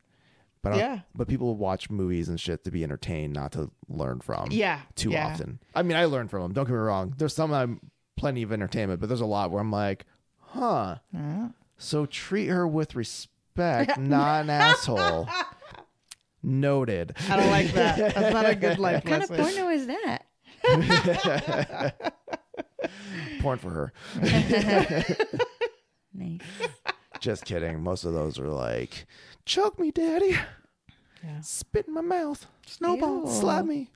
But I Yeah. but people watch movies and shit to be entertained, not to learn from. yeah, Too yeah. often. I mean, I learn from them. Don't get me wrong. There's some I'm plenty of entertainment, but there's a lot where I'm like, huh. Yeah. So treat her with respect, not an asshole. Noted. I don't like that. That's not a good life What kind of lesson. porno is that? Porn for her. Nice. Just kidding. Most of those are like, choke me, daddy. Yeah. Spit in my mouth. Snowball. Ew. Slap me.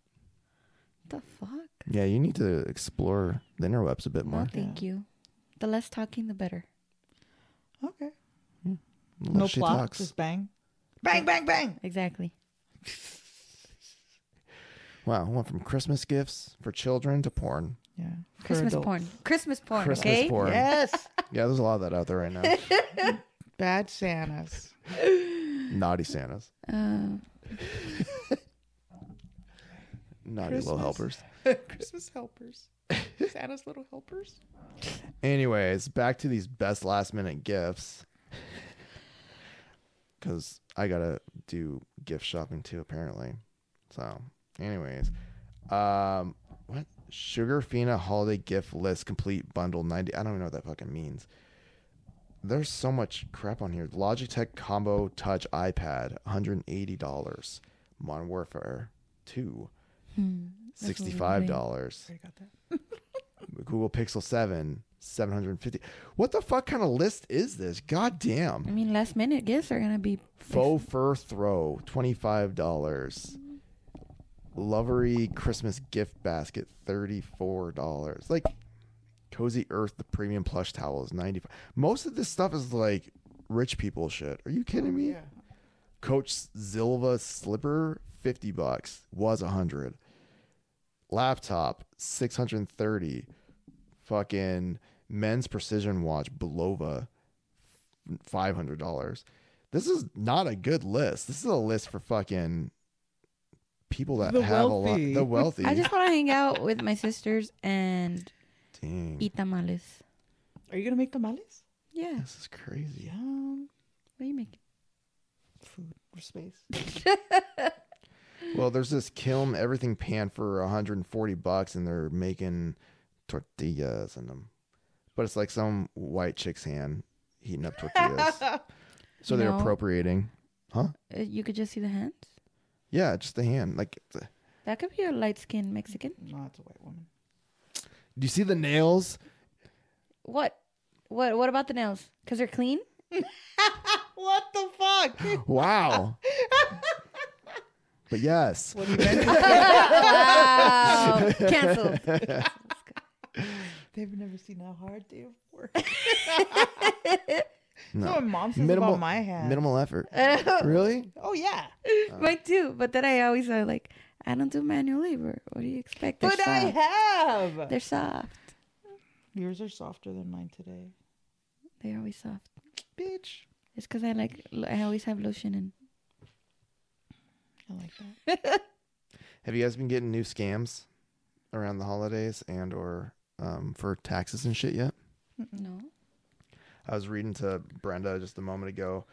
the fuck? Yeah, you need to explore the interwebs a bit more. No, more. thank you. The less talking, the better. Okay. Little No she plot. talks. Just bang. Bang, bang, bang. Exactly. Wow, went from Christmas gifts for children to porn. Yeah. Christmas adults. porn. Christmas porn. Christmas okay. porn. Yes. Yeah, there's a lot of that out there right now. Bad Santas. Naughty Santas. Uh, Naughty little Christmas. helpers. Christmas helpers. Santa's little helpers. Anyways, back to these best last minute gifts. Because I got to do gift shopping too, apparently. So, anyways. Um, what? Sugarfina holiday gift list complete bundle 90. I don't even know what that fucking means. There's so much crap on here. Logitech Combo Touch iPad, $180. Modern Warfare 2, hmm, that's what we're $65. doing. Already got that. Google Pixel 7, 750. What the fuck kind of list is this? God damn. I mean, last minute gifts are gonna be Faux fur throw, $25. Lovery Christmas gift basket, $34. Like Cozy Earth, the premium plush towel is 95 Most of this stuff is like rich people shit. Are you kidding me? Yeah. Coach Zilva slipper, 50 bucks. Was a 100. Laptop, 630. Fucking men's precision watch, Bulova, $500. This is not a good list. This is a list for fucking people that The have a lot. The wealthy. I just want to hang out with my sisters and Dang. eat tamales. Are you gonna make tamales? Yeah. This is crazy. Yum. What are you making? Food or space. Well, there's this kiln everything pan for 140 bucks, and they're making tortillas in them. But it's like some white chick's hand heating up tortillas. so they're No. appropriating. Uh, you could just see the hands. Yeah, just the hand. Like, th- That could be a light skinned Mexican. no, it's a white woman. do you see the nails? What? What? What about the nails? Because they're clean. what? what the fuck? Wow. but yes. What do you meant? Wow. Cancelled. They've never seen how hard they work. No. So my mom says Minimal- about my hand. Minimal effort. really? Oh yeah, Mine too. But then I always are like, I don't do manual labor. What do you expect? They're but I have. They're soft. Yours are softer than mine today, They're always soft. bitch. It's because I like. I always have lotion and. I like that. Have you guys been getting new scams around the holidays and or um, for taxes and shit yet? No. I was reading to Brenda just a moment ago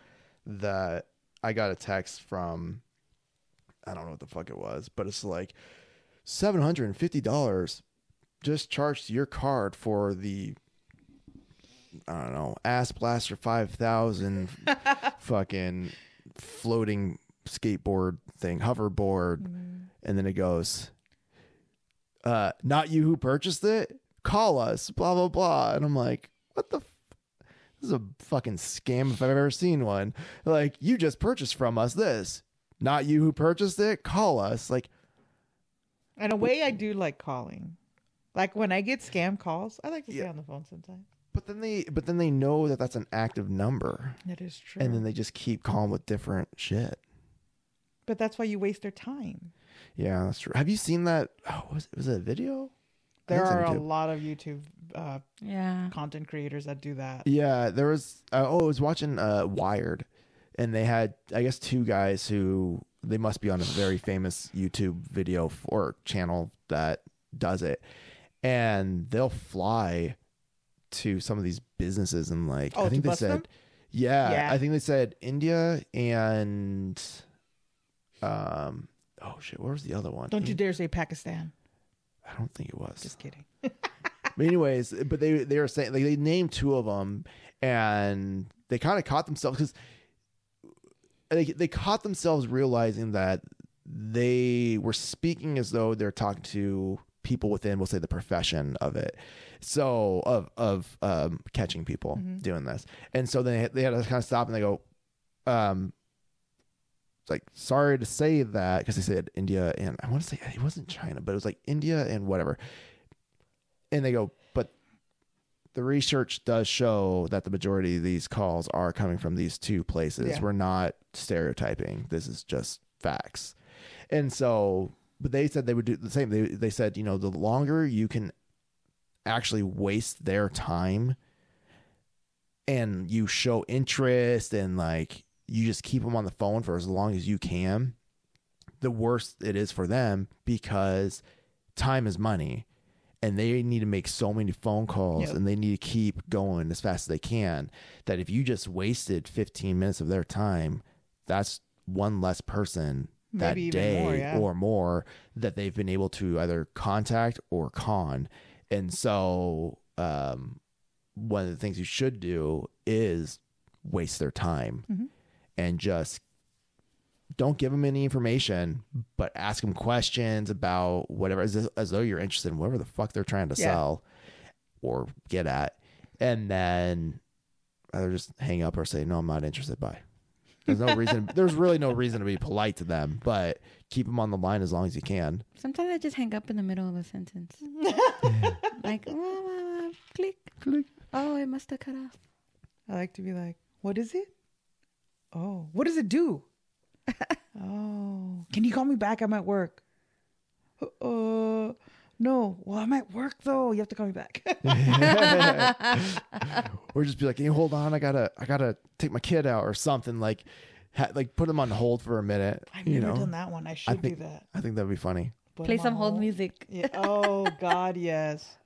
that I got a text from I don't know what the fuck it was, but it's like seven hundred and fifty dollars just charged to your card for the I don't know ass blaster five thousand fucking floating skateboard thing hoverboard, and then it goes, uh, not you who purchased it. Call us, blah blah blah, and I'm like, what the. This is a fucking scam if I've ever seen one. Like, you just purchased from us this. Not you who purchased it. Call us. Like, In a way, I do like calling. Like when I get scam calls, I like to stay Yeah. on the phone sometimes. but then they, but then they know that that's an active number, That is true. and then they just keep calling with different shit. but that's why you waste their time. Yeah, that's true. Have you seen that? Oh, was was it a video? There think it's on are a lot of YouTube uh, Yeah. content creators that do that. Yeah, there was. Uh, oh, I was watching uh, Wired, and they had, I guess, two guys who they must be on a very famous YouTube video f- or channel that does it, and they'll fly to some of these businesses and like Oh, I to think they bust said, them? yeah, Yeah. I think they said India and, um, oh shit, where was the other one? Don't you dare say Pakistan. I don't think it was. Just kidding. But anyways, but they they were saying like they named two of them, and they kind of caught themselves because they they caught themselves realizing that they were speaking as though they're talking to people within, we'll say, the profession of it. So of of um, catching people doing this, and so they they had to kind of stop and they go, um, it's like sorry to say that because they said India and I want to say it wasn't China, but it was like India and whatever and they go, but the research does show that the majority of these calls are coming from these two places. Yeah. We're not stereotyping. This is just facts. And so, but they said they would do the same. They they said, you know, the longer you can actually waste their time and you show interest and like you just keep them on the phone for as long as you can, the worse it is for them because time is money and they need to make so many phone calls Yep. and they need to keep going as fast as they can that if you just wasted 15 minutes of their time that's one less person that Maybe even day more, yeah. or more that they've been able to either contact or con and so um, one of the things you should do is waste their time Mhm. and just don't give them any information, but ask them questions about whatever, as, as though you're interested in whatever the fuck they're trying to Yeah. sell or get at. And then either just hang up or say, no, I'm not interested. Bye. There's no reason, there's really no reason to be polite to them, but keep them on the line as long as you can. Sometimes I just hang up in the middle of a sentence. like, wah, wah, wah, click. Click. Oh, it must have cut off. I like to be like, what is it? Oh, what does it do? Oh, can you call me back? I'm at work. Uh, no. Well, I'm at work though. You have to call me back. or just be like, "Can you hold on? I gotta, I gotta take my kid out or something." Like, ha- like put them on hold for a minute. I've you never know, done that one. I should think- do that. I think that'd be funny. Put Play 'em on some hold music. Yeah. Oh God, yes.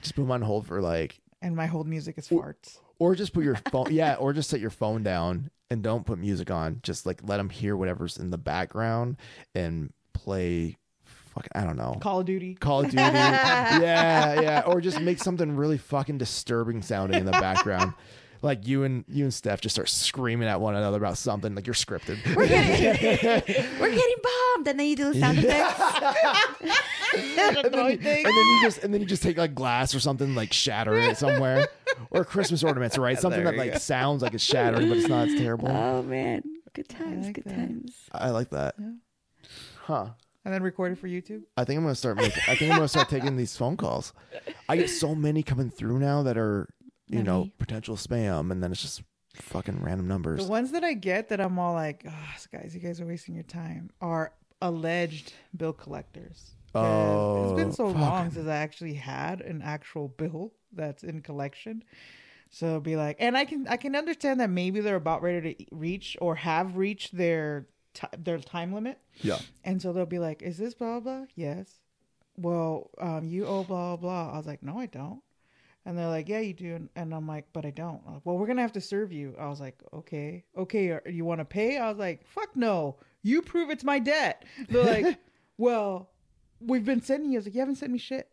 Just put them on hold for like, And my hold music is farts. Or just put your phone, yeah, or just set your phone down and don't put music on. Just like let them hear whatever's in the background and play. Fuck, I don't know. Call of Duty. Call of Duty. yeah, yeah. Or just make something really fucking disturbing sounding in the background. Like you and you and Steph just start screaming at one another about something like you're scripted. We're getting, we're getting bombed. And then you do the sound effects. And, then, throwing and then you just and then you just take like glass or something like shatter it somewhere or Christmas ornaments right something There that you like go. sounds like it's shattering but it's not it's terrible Oh man, good times, like good that. times. I like that Yeah. huh and then record it for YouTube. I think I'm gonna start making I think I'm gonna start taking these phone calls I get so many coming through now that are you know potential spam and then it's just fucking random numbers The ones that I get that I'm all like, oh, guys, you guys are wasting your time, are alleged bill collectors. 'Cause it's been Oh, so long since I actually had an actual bill that's in collection. So be like, and I can I can understand that maybe they're about ready to reach or have reached their ti their time limit, yeah and so they'll be like, "Is this blah blah?" Yes. Well, um, you owe blah blah. I was like, "No, I don't." And they're like, "Yeah, you do." And, and I'm like, "But I don't." Like, well, we're gonna have to serve you. I was like, "Okay, okay. You want to pay?" I was like, "Fuck no. You prove it's my debt." They're like, "Well, we've been sending you." I was like, "You haven't sent me shit."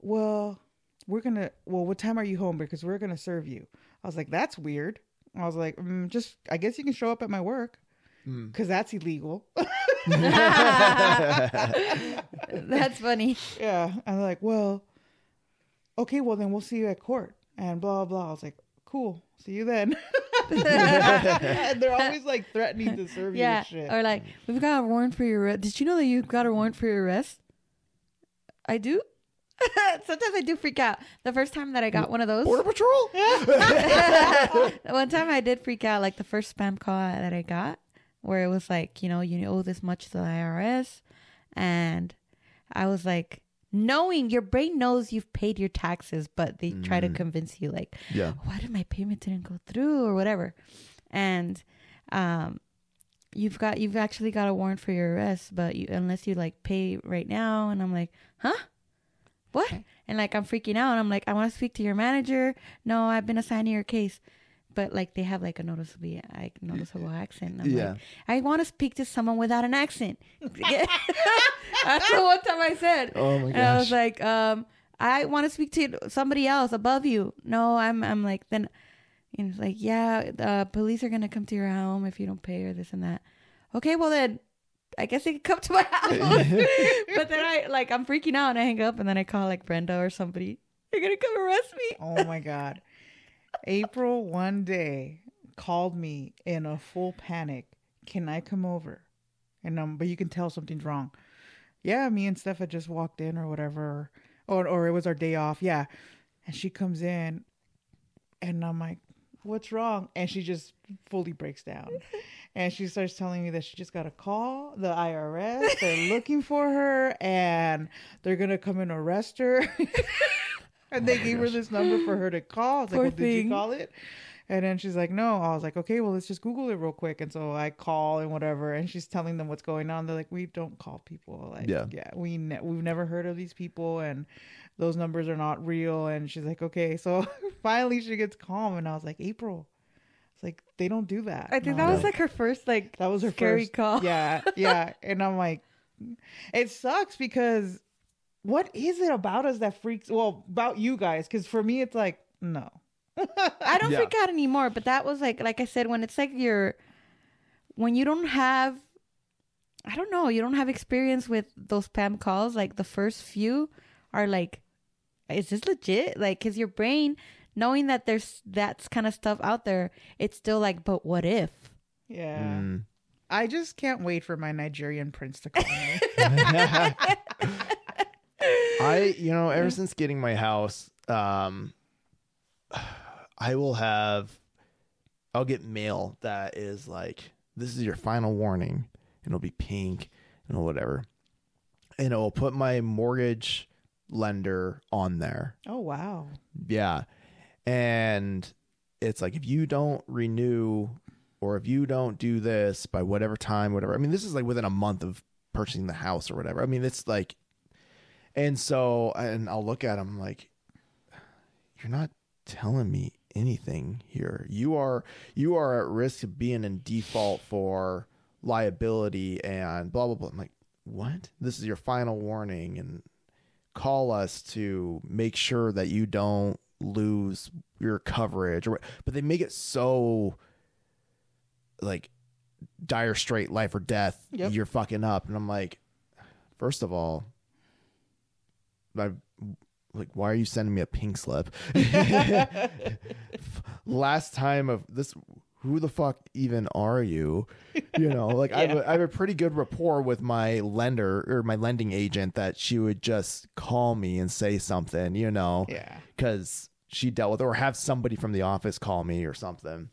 Well, we're gonna. Well, what time are you home? Because we're gonna serve you. I was like, "That's weird." I was like, mm, "Just, I guess you can show up at my work." Mm. Because that's illegal. That's funny. Yeah. And they're like, well, okay, well, then we'll see you at court and blah, blah. I was like, cool. See you then. and they're always like threatening to serve you Yeah, with shit. or like we've got a warrant for your arrest. Did you know that you've got a warrant for your arrest? I do. Sometimes I do freak out. The first time that I got one of those, border patrol Yeah one time I did freak out. Like the first spam call that I got, where it was like, you know, you owe this much to the IRS, and I was like, knowing your brain knows you've paid your taxes, but they try to Mm. convince you like, yeah. Why did my payment didn't go through? or whatever. And um you've got you've actually got a warrant for your arrest but you unless you like pay right now and i'm like huh? What? And like i'm freaking out and i'm like i want to speak to your manager. No i've been assigned to your case but like they have like a noticeable like noticeable accent I'm yeah like, i want to speak to someone without an accent that's the one time i said oh my gosh. and I was like, um, I want to speak to somebody else above you. No, I'm, I'm like, then, you know, it's like, yeah, the police are gonna come to your home if you don't pay or this and that. Okay, well then, I guess they could come to my house. but then I, like, I'm freaking out and I hang up and then I call like Brenda or somebody. They're gonna come arrest me. oh my God. April one day called me in a full panic. Can I come over? And um, but you can tell something's wrong. Yeah, me and Steph had just walked in or whatever, or or it was our day off. Yeah, and she comes in, and I'm like, "What's wrong?" And she just fully breaks down, and she starts telling me that she just got a call, the IRS, they're looking for her, and they're gonna come and arrest her. and they oh my gave her this number for her to call. I was like, Poor well, did you call it? And then she's like, no. I was like, okay, well, let's just Google it real quick. And so I call and whatever, and she's telling them what's going on. They're like, we don't call people. Like, Yeah. yeah, we ne- we've never heard of these people, and those numbers are not real. And she's like, okay. So finally, she gets calm, and I was like, April. It's like they don't do that. I think And that was like her first like that was her scary first call. Yeah, yeah. And I'm like, it sucks because what is it about us that freaks? Well, about you guys, because for me, it's like no. I don't Yeah. freak out anymore, but that was like like I said when it's like you're when you don't have I don't know, you don't have experience with those spam calls, like the first few are like is this legit? Like cuz your brain knowing that there's that kind of stuff out there, it's still like but what if? Yeah. Mm. I just can't wait for my Nigerian prince to call me. I, you know, ever since getting my house, um, I will have, I'll get mail that is like, this is your final warning. And it'll be pink and whatever. And it will put my mortgage lender on there. oh wow. Yeah. And it's like, if you don't renew or if you don't do this by whatever time, whatever. I mean, this is like within a month of purchasing the house or whatever. I mean, it's like, and so, and I'll look at him like, you're not telling me anything here. You are, you are at risk of being in default for liability and blah, blah, blah. I'm like, what? This is your final warning and call us to make sure that you don't lose your coverage or what- but they make it so like dire straight life or death Yep. you're fucking up and i'm like first of all I like why are you sending me a pink slip? Last time of this who the fuck even are you? You know, like I, have a, I have a pretty good rapport with my lender or my lending agent that she would just call me and say something, you know, Yeah. because she dealt with or have somebody from the office call me or something.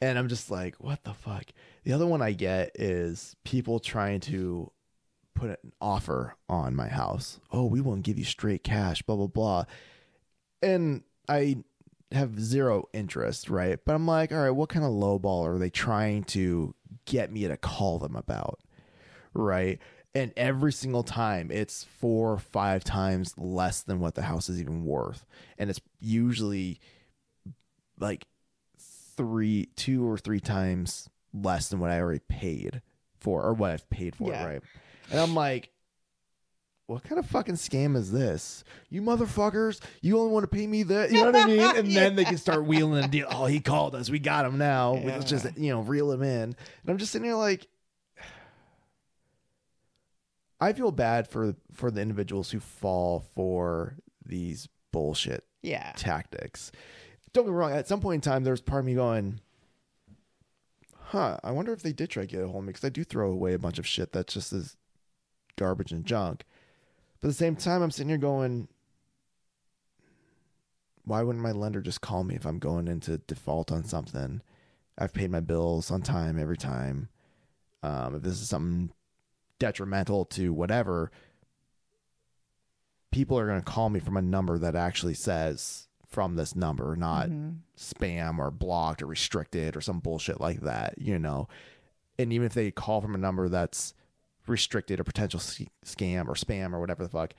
And I'm just like, what the fuck? The other one I get is people trying to put an offer on my house. Oh, we won't give you straight cash, blah, blah, blah. And I have zero interest, right? But I'm like, all right, what kind of lowball are they trying to get me to call them about? Right. And every single time it's four or five times less than what the house is even worth. And it's usually like three, two or three times less than what I already paid for or what I've paid for Yeah. right? And I'm like, what kind of fucking scam is this? You motherfuckers, you only want to pay me that. You know what I mean? And then they can start wheeling and deal. Oh, he called us. We got him now. Let's just, you know, reel him in. And I'm just sitting here like, I feel bad for for the individuals who fall for these bullshit Yeah. tactics. Don't get me wrong. At some point in time, there's part of me going, "Huh? I wonder if they did try to get a hold of me because I do throw away a bunch of shit that's just as garbage and junk." But at the same time, I'm sitting here going, "Why wouldn't my lender just call me if I'm going into default on something? I've paid my bills on time every time. Um, if this is something detrimental to whatever." People are going to call me from a number that actually says from this number, not Mhm. spam or blocked or restricted or some bullshit like that, you know. And even if they call from a number that's restricted or potential scam or spam or whatever the fuck,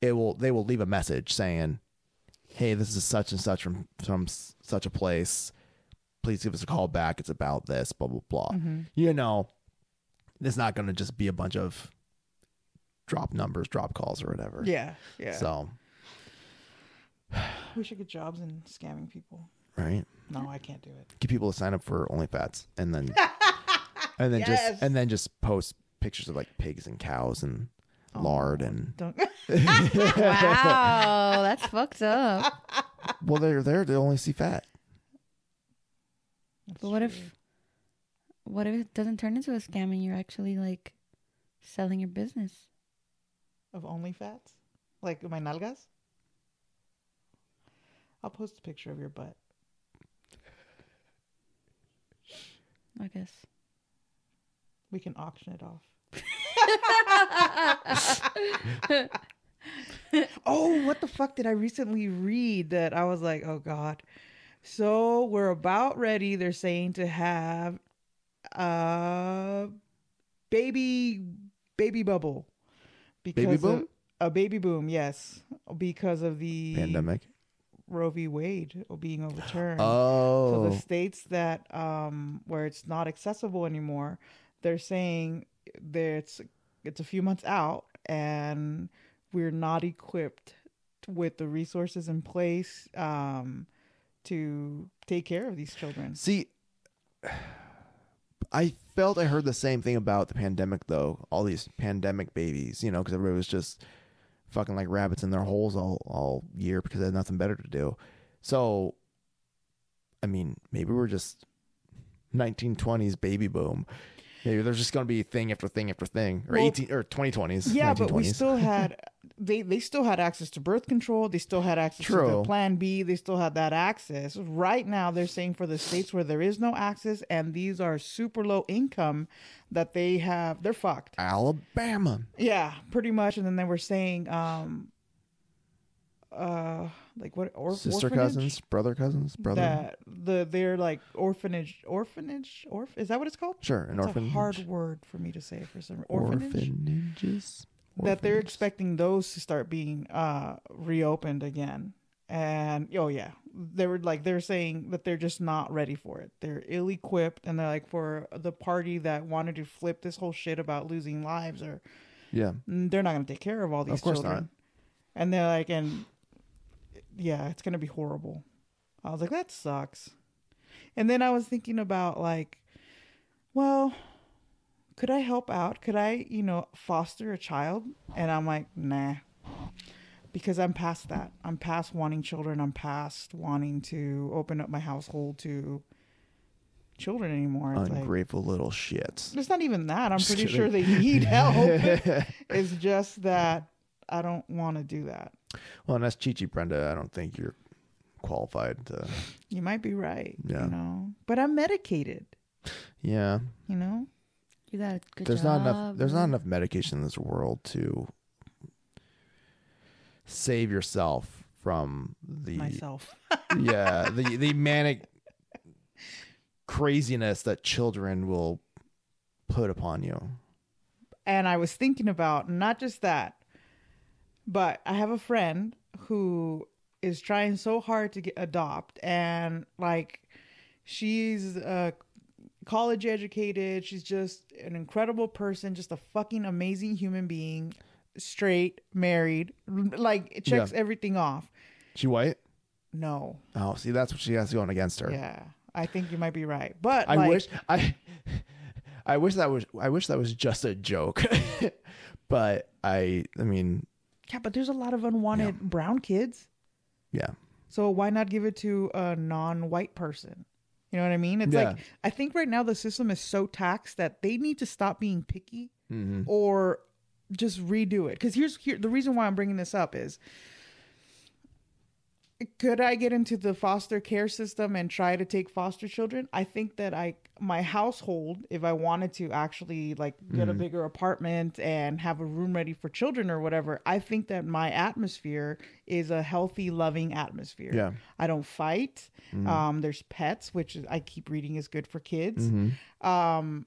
it will they will leave a message saying, "Hey, this is such and such from from s- such a place. Please give us a call back. It's about this, blah blah blah." Mhm. You know, it's not going to just be a bunch of drop numbers, drop calls or whatever. Yeah. Yeah. So, we should get jobs in scamming people. right? No, I can't do it. get people to sign up for OnlyFans and then and then Yes. just and then just post pictures of like pigs and cows and lard Oh, and Don't. wow, that's fucked up. well they're there to only see fat. But what if, what if it doesn't turn into a scam and you're actually like selling your business? of only fats? Like my nalgas? I'll post a picture of your butt. I guess. We can auction it off. Oh, what the fuck did I recently read that I was like, oh god. So we're about ready. They're saying to have a baby baby bubble because Baby of- boom? a baby boom, yes, because of the Pandemic. Roe v. Wade being overturned. Oh. So the states that um where it's not accessible anymore, they're saying that it's it's a few months out and we're not equipped with the resources in place um to take care of these children. See I felt I heard the same thing about the pandemic though. All these pandemic babies, you know, because everybody was just fucking like rabbits in their holes all all year because they had nothing better to do. So, I mean, maybe we're just 1920s baby boom. Maybe there's just going to be thing after thing after thing, or Well, 18 or 2020s. Yeah, but we still had they they still had access to birth control. They still had access to True. the Plan B. They still had that access. Right now, they're saying for the states where there is no access and these are super low income, that they have they're fucked. Alabama. Yeah, pretty much. And then they were saying, um, uh, like what or Sister cousins, brother cousins, brother. That the they're like orphanage, orphanage, orph. Is that what it's called? sure, an It's orphanage. a hard word for me to say for some orphanage. Orphanages. that they're expecting those to start being uh reopened again and oh yeah they were like they're saying that they're just not ready for it they're ill equipped and they're like for the party that wanted to flip this whole shit about losing lives or Yeah. mm, they're not going to take care of all these Of course children not. and they're like and yeah it's going to be horrible i was like that sucks and then i was thinking about like well could i help out could i you know foster a child and i'm like nah because I'm past that. I'm past wanting children. I'm past wanting to open up my household to children anymore. It's like, Ungrateful little shits. it's not even that. I'm Just pretty kidding. sure they need help. it's just that I don't want to do that. Well, and that's Chichi Brenda. I don't think you're qualified to. You might be right. Yeah. You know, but I'm medicated. Yeah, You know, You got a good there's job. not enough. There's not enough medication in this world to save yourself from the myself. yeah the the manic craziness that children will put upon you. and I was thinking about not just that, but I have a friend who is trying so hard to get adopt, and like she's uh, college educated. She's just an incredible person, just a fucking amazing human being, straight, married, like it checks Yeah. everything off. She white? No, Oh, see, that's what she has going against her. yeah, I think you might be right, but I like, wish I I wish that was I wish that was just a joke. but I I mean, yeah, but there's a lot of unwanted brown kids. yeah. So why not give it to a non-white person? You know what I mean? It's Yeah. like I think right now the system is so taxed that they need to stop being picky hmm or just redo it. Because here's here the reason why I'm bringing this up is could I get into the foster care system and try to take foster children? I think that I my household, if I wanted to actually like get a bigger apartment and have a room ready for children or whatever, I think that my atmosphere is a healthy, loving atmosphere. Yeah. I don't fight. Um, there's pets, which I keep reading is good for kids. Mm-hmm. Um,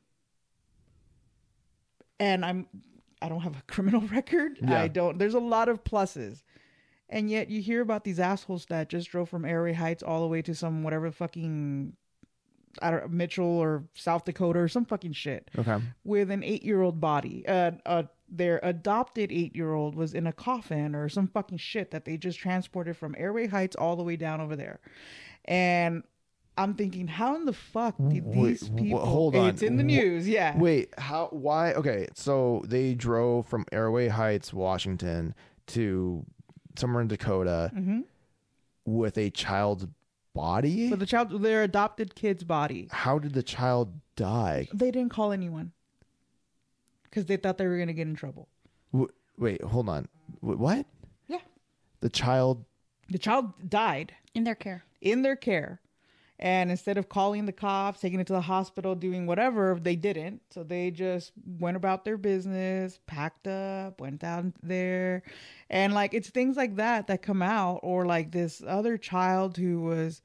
and I'm I don't have a criminal record. Yeah. I don't. There's a lot of pluses, and yet you hear about these assholes that just drove from Airway Heights all the way to some whatever fucking I don't know, Mitchell or South Dakota or some fucking shit Okay. with an eight year old body. Uh, uh, their adopted eight year old was in a coffin or some fucking shit that they just transported from Airway Heights all the way down over there. And I'm thinking, how in the fuck did Wait, these wh- people? hold on. It's in the news, yeah. Wait, how why okay, so they drove from Airway Heights, Washington to somewhere in Dakota hmm with a child's body? For the child, their adopted kid's body. how did the child die? They didn't call anyone because they thought they were gonna get in trouble. W- wait, hold on. Wh- what? Yeah, The child the child died in their care. in their care. And instead of calling the cops, taking it to the hospital, doing whatever, they didn't. So they just went about their business, packed up, went down there. And like it's things like that that come out or like this other child who was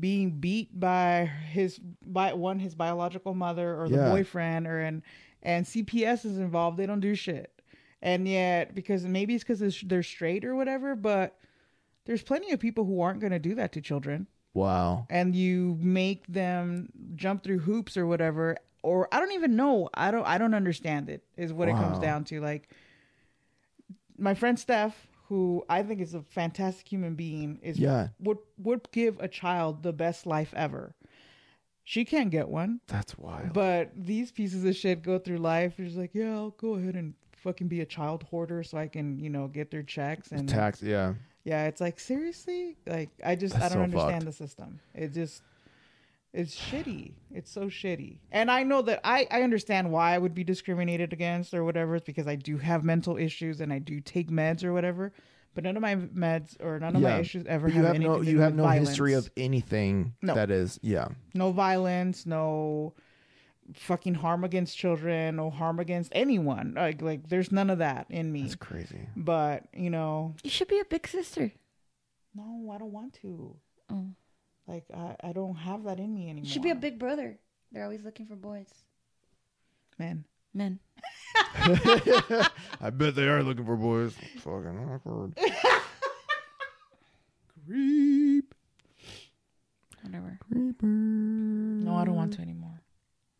being beat by his by one his biological mother or the Yeah. boyfriend or and and CPS is involved, they don't do shit. And yet because maybe it's cuz they're straight or whatever, but there's plenty of people who aren't going to do that to children Wow. and you make them jump through hoops or whatever or I don't even know. I don't I don't understand it is what it comes down to like my friend Steph who I think is a fantastic human being is Yeah. would would give a child the best life ever. She can't get one, That's wild. but these pieces of shit go through life. It's like, yeah, I'll go ahead and fucking be a child hoarder so I can, you know, get their checks and Tax, yeah. Yeah, it's like seriously, like I just I don't so understand fucked. the system. It just it's shitty. It's so shitty. And I know that I I understand why I would be discriminated against or whatever. It's because I do have mental issues and I do take meds or whatever. But none of my meds or none of my issues ever have you have anything no you have no violence. history of anything No. that is yeah. no violence, no fucking harm against children, or harm against anyone. Like like there's none of that in me. That's crazy. But you know, You should be a big sister. no, I don't want to. Oh. Like I, I don't have that in me anymore. You should be a big brother. They're always looking for boys. Men. Men. I bet they are looking for boys. Fucking awkward. Creep. Whatever. Creeper. No, I don't want to anymore.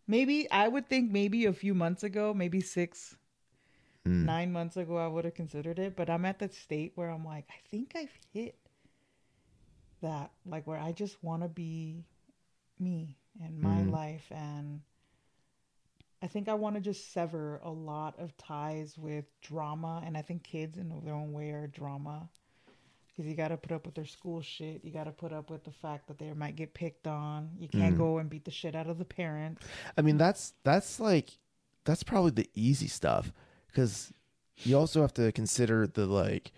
Maybe I would think maybe a few months ago, maybe six, Mm. nine months ago, I would have considered it. But I'm at the state where I'm like, I think I've hit that, like where I just want to be me and my Mm. life, and I think I want to just sever a lot of ties with drama, and I think kids in their own way are drama. Because you got to put up with their school shit. You got to put up with the fact that they might get picked on. You can't Mm. go and beat the shit out of the parents. I mean, that's that's like that's probably the easy stuff because you also have to consider the like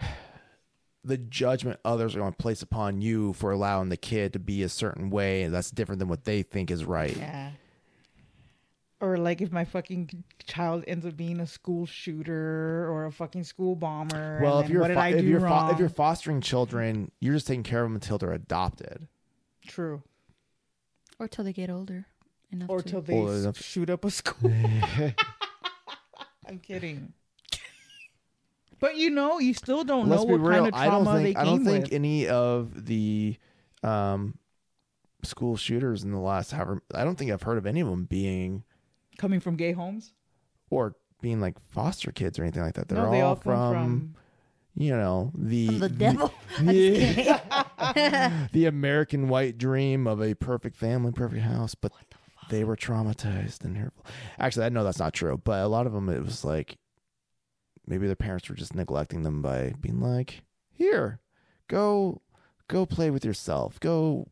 the judgment others are going to place upon you for allowing the kid to be a certain way, and that's different than what they think is right. Yeah. Or like if my fucking child ends up being a school shooter or a fucking school bomber. Well, if you're what did fo- I if do you're fo- if you're fostering children, you're just taking care of them until they're adopted. True. Or till they get older enough. Or to, till they Old s- enough. shoot up a school. I'm kidding. But you know, you still don't Let's know be what real. kind of I don't trauma think they I don't think with. any of the um, school shooters in the last however I don't think I've heard of any of them being Coming from gay homes? or being like foster kids or anything like that. They're no, all, they all from, come from. you know the From the devil. I'm just Yeah. kidding. the American white dream of a perfect family, perfect house, but they were traumatized and hurtful. Actually, I know that's not true, but a lot of them it was like maybe their parents were just neglecting them by being like, "Here, go, go play with yourself. Go,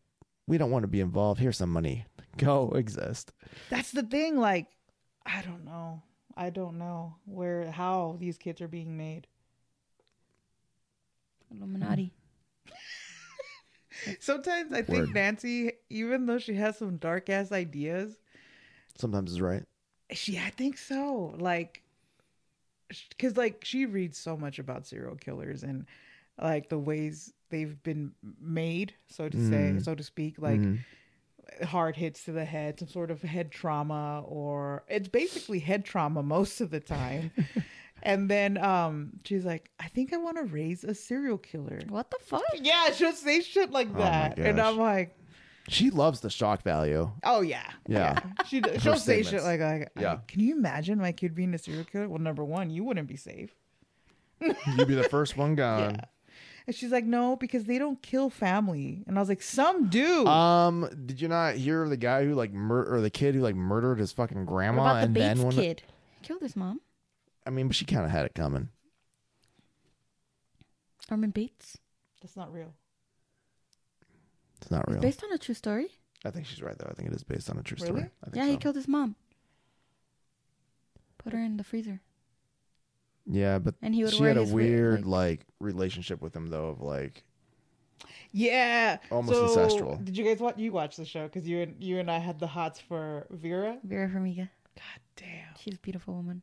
we don't want to be involved. Here's some money. Go exist." That's the thing. Like, I don't know. I don't know where, how these kids are being made. Illuminati. Sometimes I think Word. Nancy, even though she has some dark ass ideas, Sometimes is right. she, I think so. Like, because like she reads so much about serial killers and like the ways they've been made, so to say, Mm. so to speak, like Mhm. hard hits to the head, some sort of head trauma, or it's basically head trauma most of the time. and then um, she's like, I think I want to raise a serial killer. What the fuck? Yeah, she'll say shit like Oh that, and gosh. I'm like, she loves the shock value. oh yeah, Yeah. She she'll say shit statements. like, like Yeah. can you imagine my kid being a serial killer? Well, number one, you wouldn't be safe. You'd be the first one gone. Yeah. And she's like, no, because they don't kill family. And I was like, some do. Um, did you not hear of the guy who like mur- or the kid who like murdered his fucking What grandma about the and Bates then when kid? He killed his mom. I mean, but she kind of had it coming. Norman Bates. That's not real. It's not It's real. based on a true story. I think she's right though. I think it is based on a true Really? story. I think Yeah, so. he killed his mom. Put her in the freezer. Yeah, but And he would she wear had a his wi- weird like- like, relationship with him though of like Yeah, Almost so, ancestral. Did you guys watch? You watched the show because you and you and I had the hots for Vera. Vera Farmiga. God damn, She's a beautiful woman.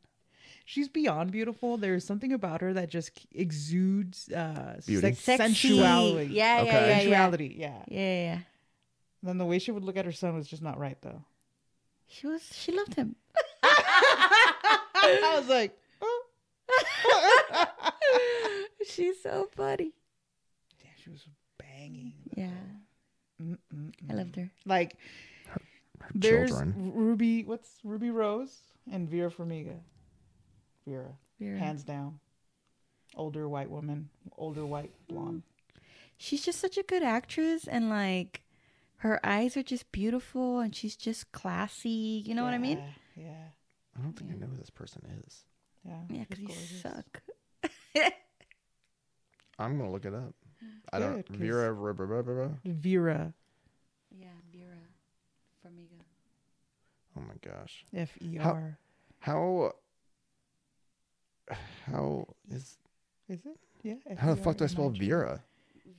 she's beyond beautiful. There's something about her that just exudes uh, Beauty? sex- sensuality. Yeah, Okay. yeah, yeah, yeah. sensuality. Yeah. Yeah, yeah, yeah. Then the way she would look at her son was just not right, though. She was. She loved him. I was like. She's so funny. Damn, she was banging. Yeah, Mm-mm-mm. I loved her. Like, there's children. Ruby. What's Ruby Rose and Vera Farmiga? Vera, Vera. hands down. Older white woman, older white blonde. She's just such a good actress, and like, her eyes are just beautiful, and she's just classy. You know what I mean? Yeah, Yeah, I don't think I know who this person is. Yeah. Yeah, she's because you suck. I'm gonna look it up. I don't Good, 'cause- Vera Ra- Ra- Ra- Ra- Ra- Vera, Yeah, Vera Farmiga. Oh my gosh. F E R. How how is Is it? Yeah. how the fuck do I spell F-E-R-M-I-G. Vera?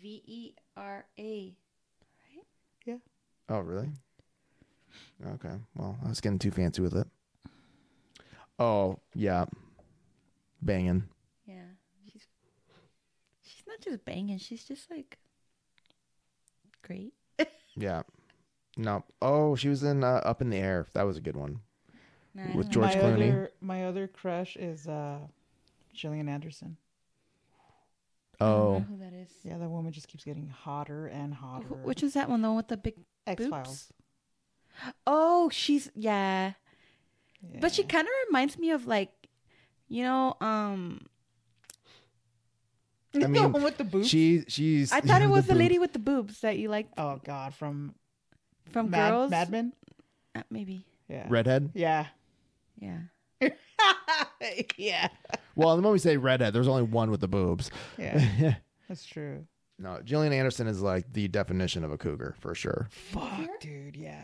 V E R A. Right? Yeah. Oh really? Okay. Well, I was getting too fancy with it. Oh yeah, banging. Yeah, she's she's not just banging. She's just like great. Yeah. No. Oh, she was in uh, Up in the Air. That was a good one. Nah, With George my Clooney. Other, my other crush is uh, Gillian Anderson. I don't know Oh, who that is. Yeah, that woman just keeps getting hotter and hotter. Wh- Which is that one? The one with the big X boobs? Files? Oh, she's yeah. But she kind of reminds me of like, you know, um, I the mean, one with the boobs. she she's. I thought it was the, boobs. lady with the boobs that you liked oh God, from from Mad, Girls. Mad Men. Uh, maybe. Yeah. Redhead. Yeah. Yeah. yeah. Well, the moment we say redhead, there's only one with the boobs. Yeah. That's true. no, Gillian Anderson is like the definition of a cougar for sure. Fuck, dude. Yeah.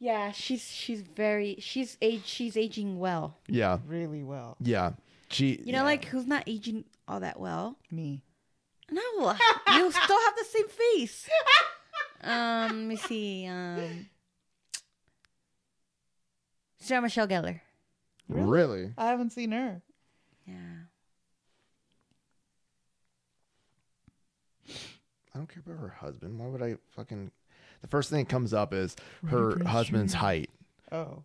Yeah, she's she's very she's age she's aging well. Yeah, Really well. yeah. She. You know, like who's not aging all that well? Me. No, you still have the same face. Um, let me see. Um, Sarah Michelle Gellar. really. I haven't seen her. Yeah. I don't care about her husband. Why would I fucking? The first thing that comes up is her Prinze husband's Jr. height. Oh.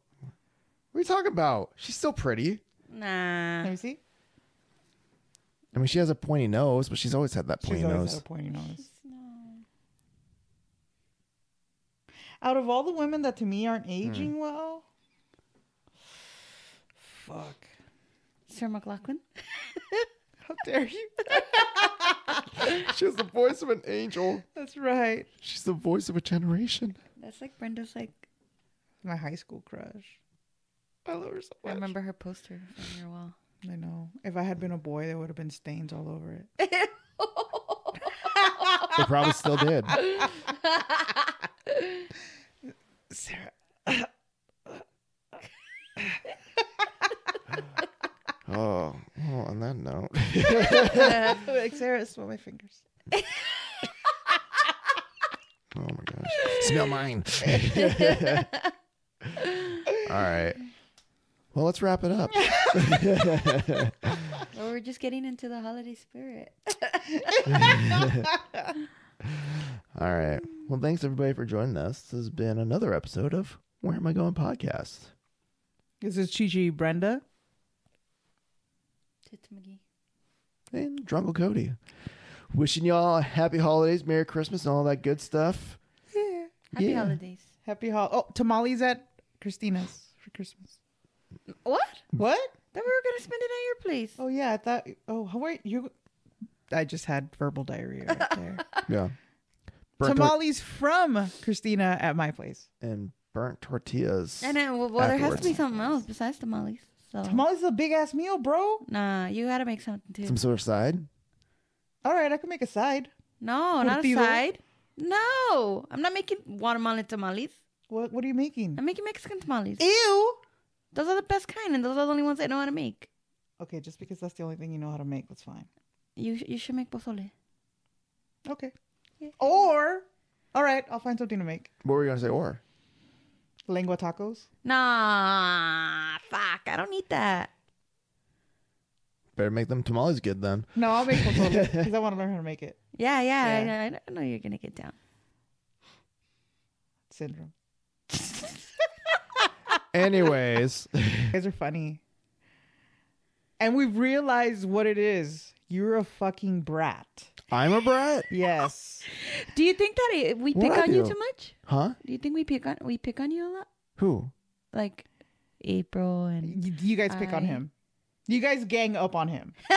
What are you talking about? She's still pretty. Nah. Let me see. I mean, she has a pointy nose, but she's always had that pointy She's always nose. had a pointy nose. Out of all the women that to me aren't hmm. aging well, fuck. Sarah McLachlan. How dare you? she has the voice of an angel. That's right. She's the voice of a generation. That's like Brenda's. Like My high school crush. I love her so much. I remember her poster on your wall. I know. If I had been a boy, there would have been stains all over it. They probably still did. Sarah. Oh, well, on that note. like Sarah, smell my fingers. Oh my gosh. Smell mine. All right. Well, let's wrap it up. Well, we're just getting into the holiday spirit. All right. Well, thanks everybody for joining us. This has been another episode of Where Am I Going podcast. This is Chi Chi Brenda. Tits McGee. And Drungle Cody. Wishing y'all a happy holidays, Merry Christmas, and all that good stuff. Yeah. Happy Yeah. holidays. Happy hol. Oh, tamales at Cristina's for Christmas. What? What? That we were gonna spend it at your place. Oh yeah, I thought. Oh, how wait you? I just had verbal diarrhea right there. Yeah. Burnt tor- tamales from Cristina at my place. and burnt tortillas. And then, well, well there has to be something else besides tamales. So Tamales is a big ass meal, bro. nah, you gotta make something too. Some sort of side. All right, I can make a side. no, not a Curtido? side. No, I'm not making watermelon tamales. What What are you making? I'm making Mexican tamales. Ew. Those are the best kind, and those are the only ones I know how to make. Okay, just because that's the only thing you know how to make, that's fine. You sh- you should make pozole. Okay. Yeah. Or, all right, I'll find something to make. What were you gonna say? Or Lengua tacos. Nah, fuck, I don't need that. better make them tamales good then. No, I'll make pozole because I want to learn how to make it. Yeah, yeah, Yeah. I, I know you're gonna get down. Syndrome. Anyways, You guys are funny. And we've realized what it is. You're a fucking brat. I'm a brat. Yes. Do you think that it, we pick I on you do? too much? Huh? Do you think we pick on we pick on you a lot? Who? Like April and You, you guys pick on I- him. You guys gang up on him.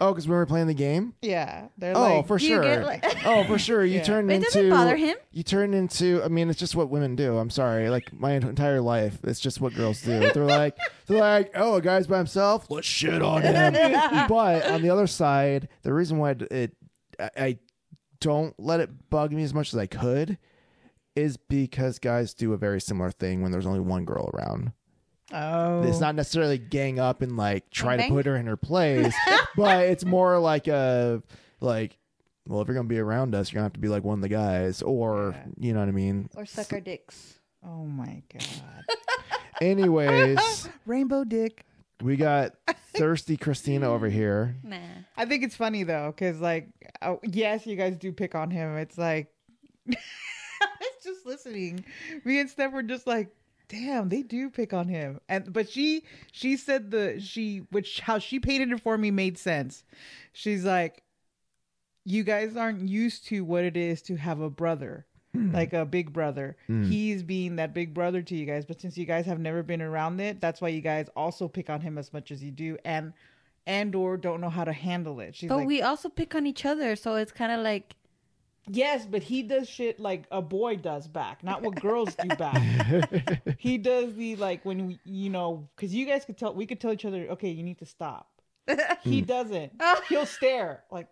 Oh, because when we were playing the game. Yeah. They're Oh, like, for Do you sure. get, like- oh, for sure. You Yeah. turn it into. doesn't bother him. You turn into. I mean, it's just what women do. I'm sorry. Like my entire life, it's just what girls do. They're like, they're like, oh, a guy's by himself. Let's shit on him. but on the other side, the reason why it, it I, I don't let it bug me as much as I could is because guys do a very similar thing when there's only one girl around. Oh. It's not necessarily gang up and like try to put her in her place, but it's more like a like. Well, if you're gonna be around us, you're gonna have to be like one of the guys, or Yeah. you know what I mean. or suck our dicks. Oh my god. Anyways, Rainbow dick. we got thirsty Cristina over here. Nah. I think it's funny though, because like, oh, yes, you guys do pick on him. It's like, it's just listening. Me and Steph were just like, damn, they do pick on him. And but she she said the she which how she painted it for me made sense. She's like, you guys aren't used to what it is to have a brother. Hmm. Like a big brother. Hmm. He's being that big brother to you guys. But since you guys have never been around it, that's why you guys also pick on him as much as you do. And and or don't know how to handle it. She's But like, we also pick on each other, so it's kind of like Yes, but he does shit like a boy does back, not what girls do back. he does the like when we, you know, because you guys could tell, we could tell each other, okay, you need to stop. he hmm. doesn't. He'll stare like,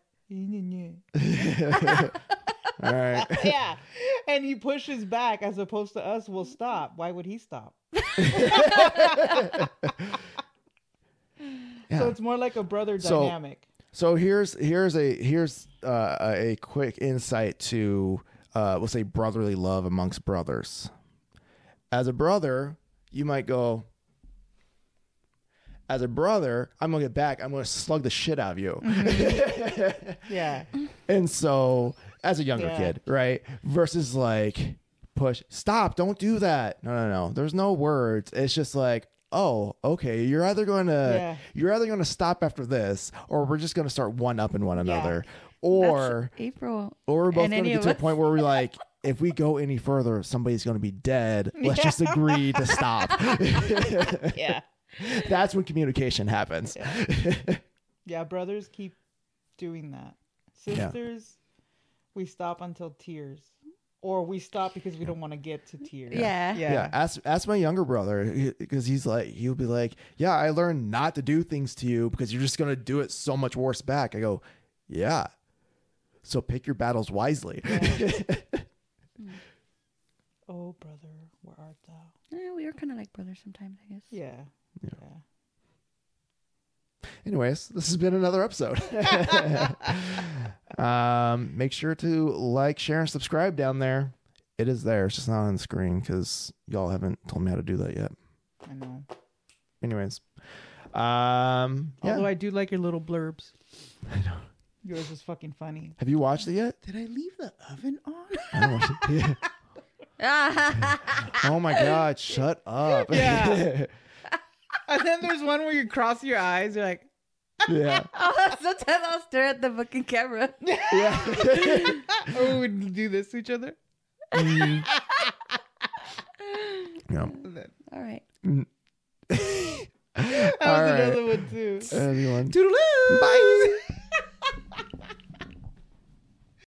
all right, yeah, and he pushes back as opposed to us. will stop. Why would he stop? Yeah. So it's more like a brother dynamic. So here's here's a here's uh, a quick insight to uh, we'll say brotherly love amongst brothers. As a brother, you might go. As a brother, I'm gonna get back. I'm gonna slug the shit out of you. yeah, And so, as a younger Yeah. kid, right? Versus like, push, stop, don't do that. No, no, no. There's no words. It's just like, oh, okay. You're either going to, Yeah. you're either going to stop after this, or we're just going to start one upping one another, That's or, April. or we're both going to get to a point where we're like, if we go any further, somebody's going to be dead. Let's just agree to stop. yeah, That's when communication happens. yeah. Brothers keep doing that. Sisters, we stop until tears, or we stop because we don't want to get to tears. Yeah. yeah, Yeah, ask ask my younger brother because he's like he'll be like, yeah, I learned not to do things to you because you're just gonna do it so much worse back. I go, yeah. So pick your battles wisely. Oh, brother, where art thou? Yeah, we are kind of like brothers sometimes, I guess. Yeah, Yeah. yeah. Anyways, this has been another episode. um, make sure to like, share, and subscribe down there. It is there. It's just not on the screen because y'all haven't told me how to do that yet. I know. Anyways, um, yeah. Although I do like your little blurbs. I know. Yours is fucking funny. Have you watched it yet? Did I leave the oven on? I don't watch it. Yeah. Oh my god, shut up. Yeah. And then there's one where you cross your eyes. You're like, yeah. oh, sometimes I'll stare at the fucking camera. Yeah. or we would do this to each other. Mm. yeah. And then, All right. that was All right. another one too. Everyone. Toodaloo! Bye.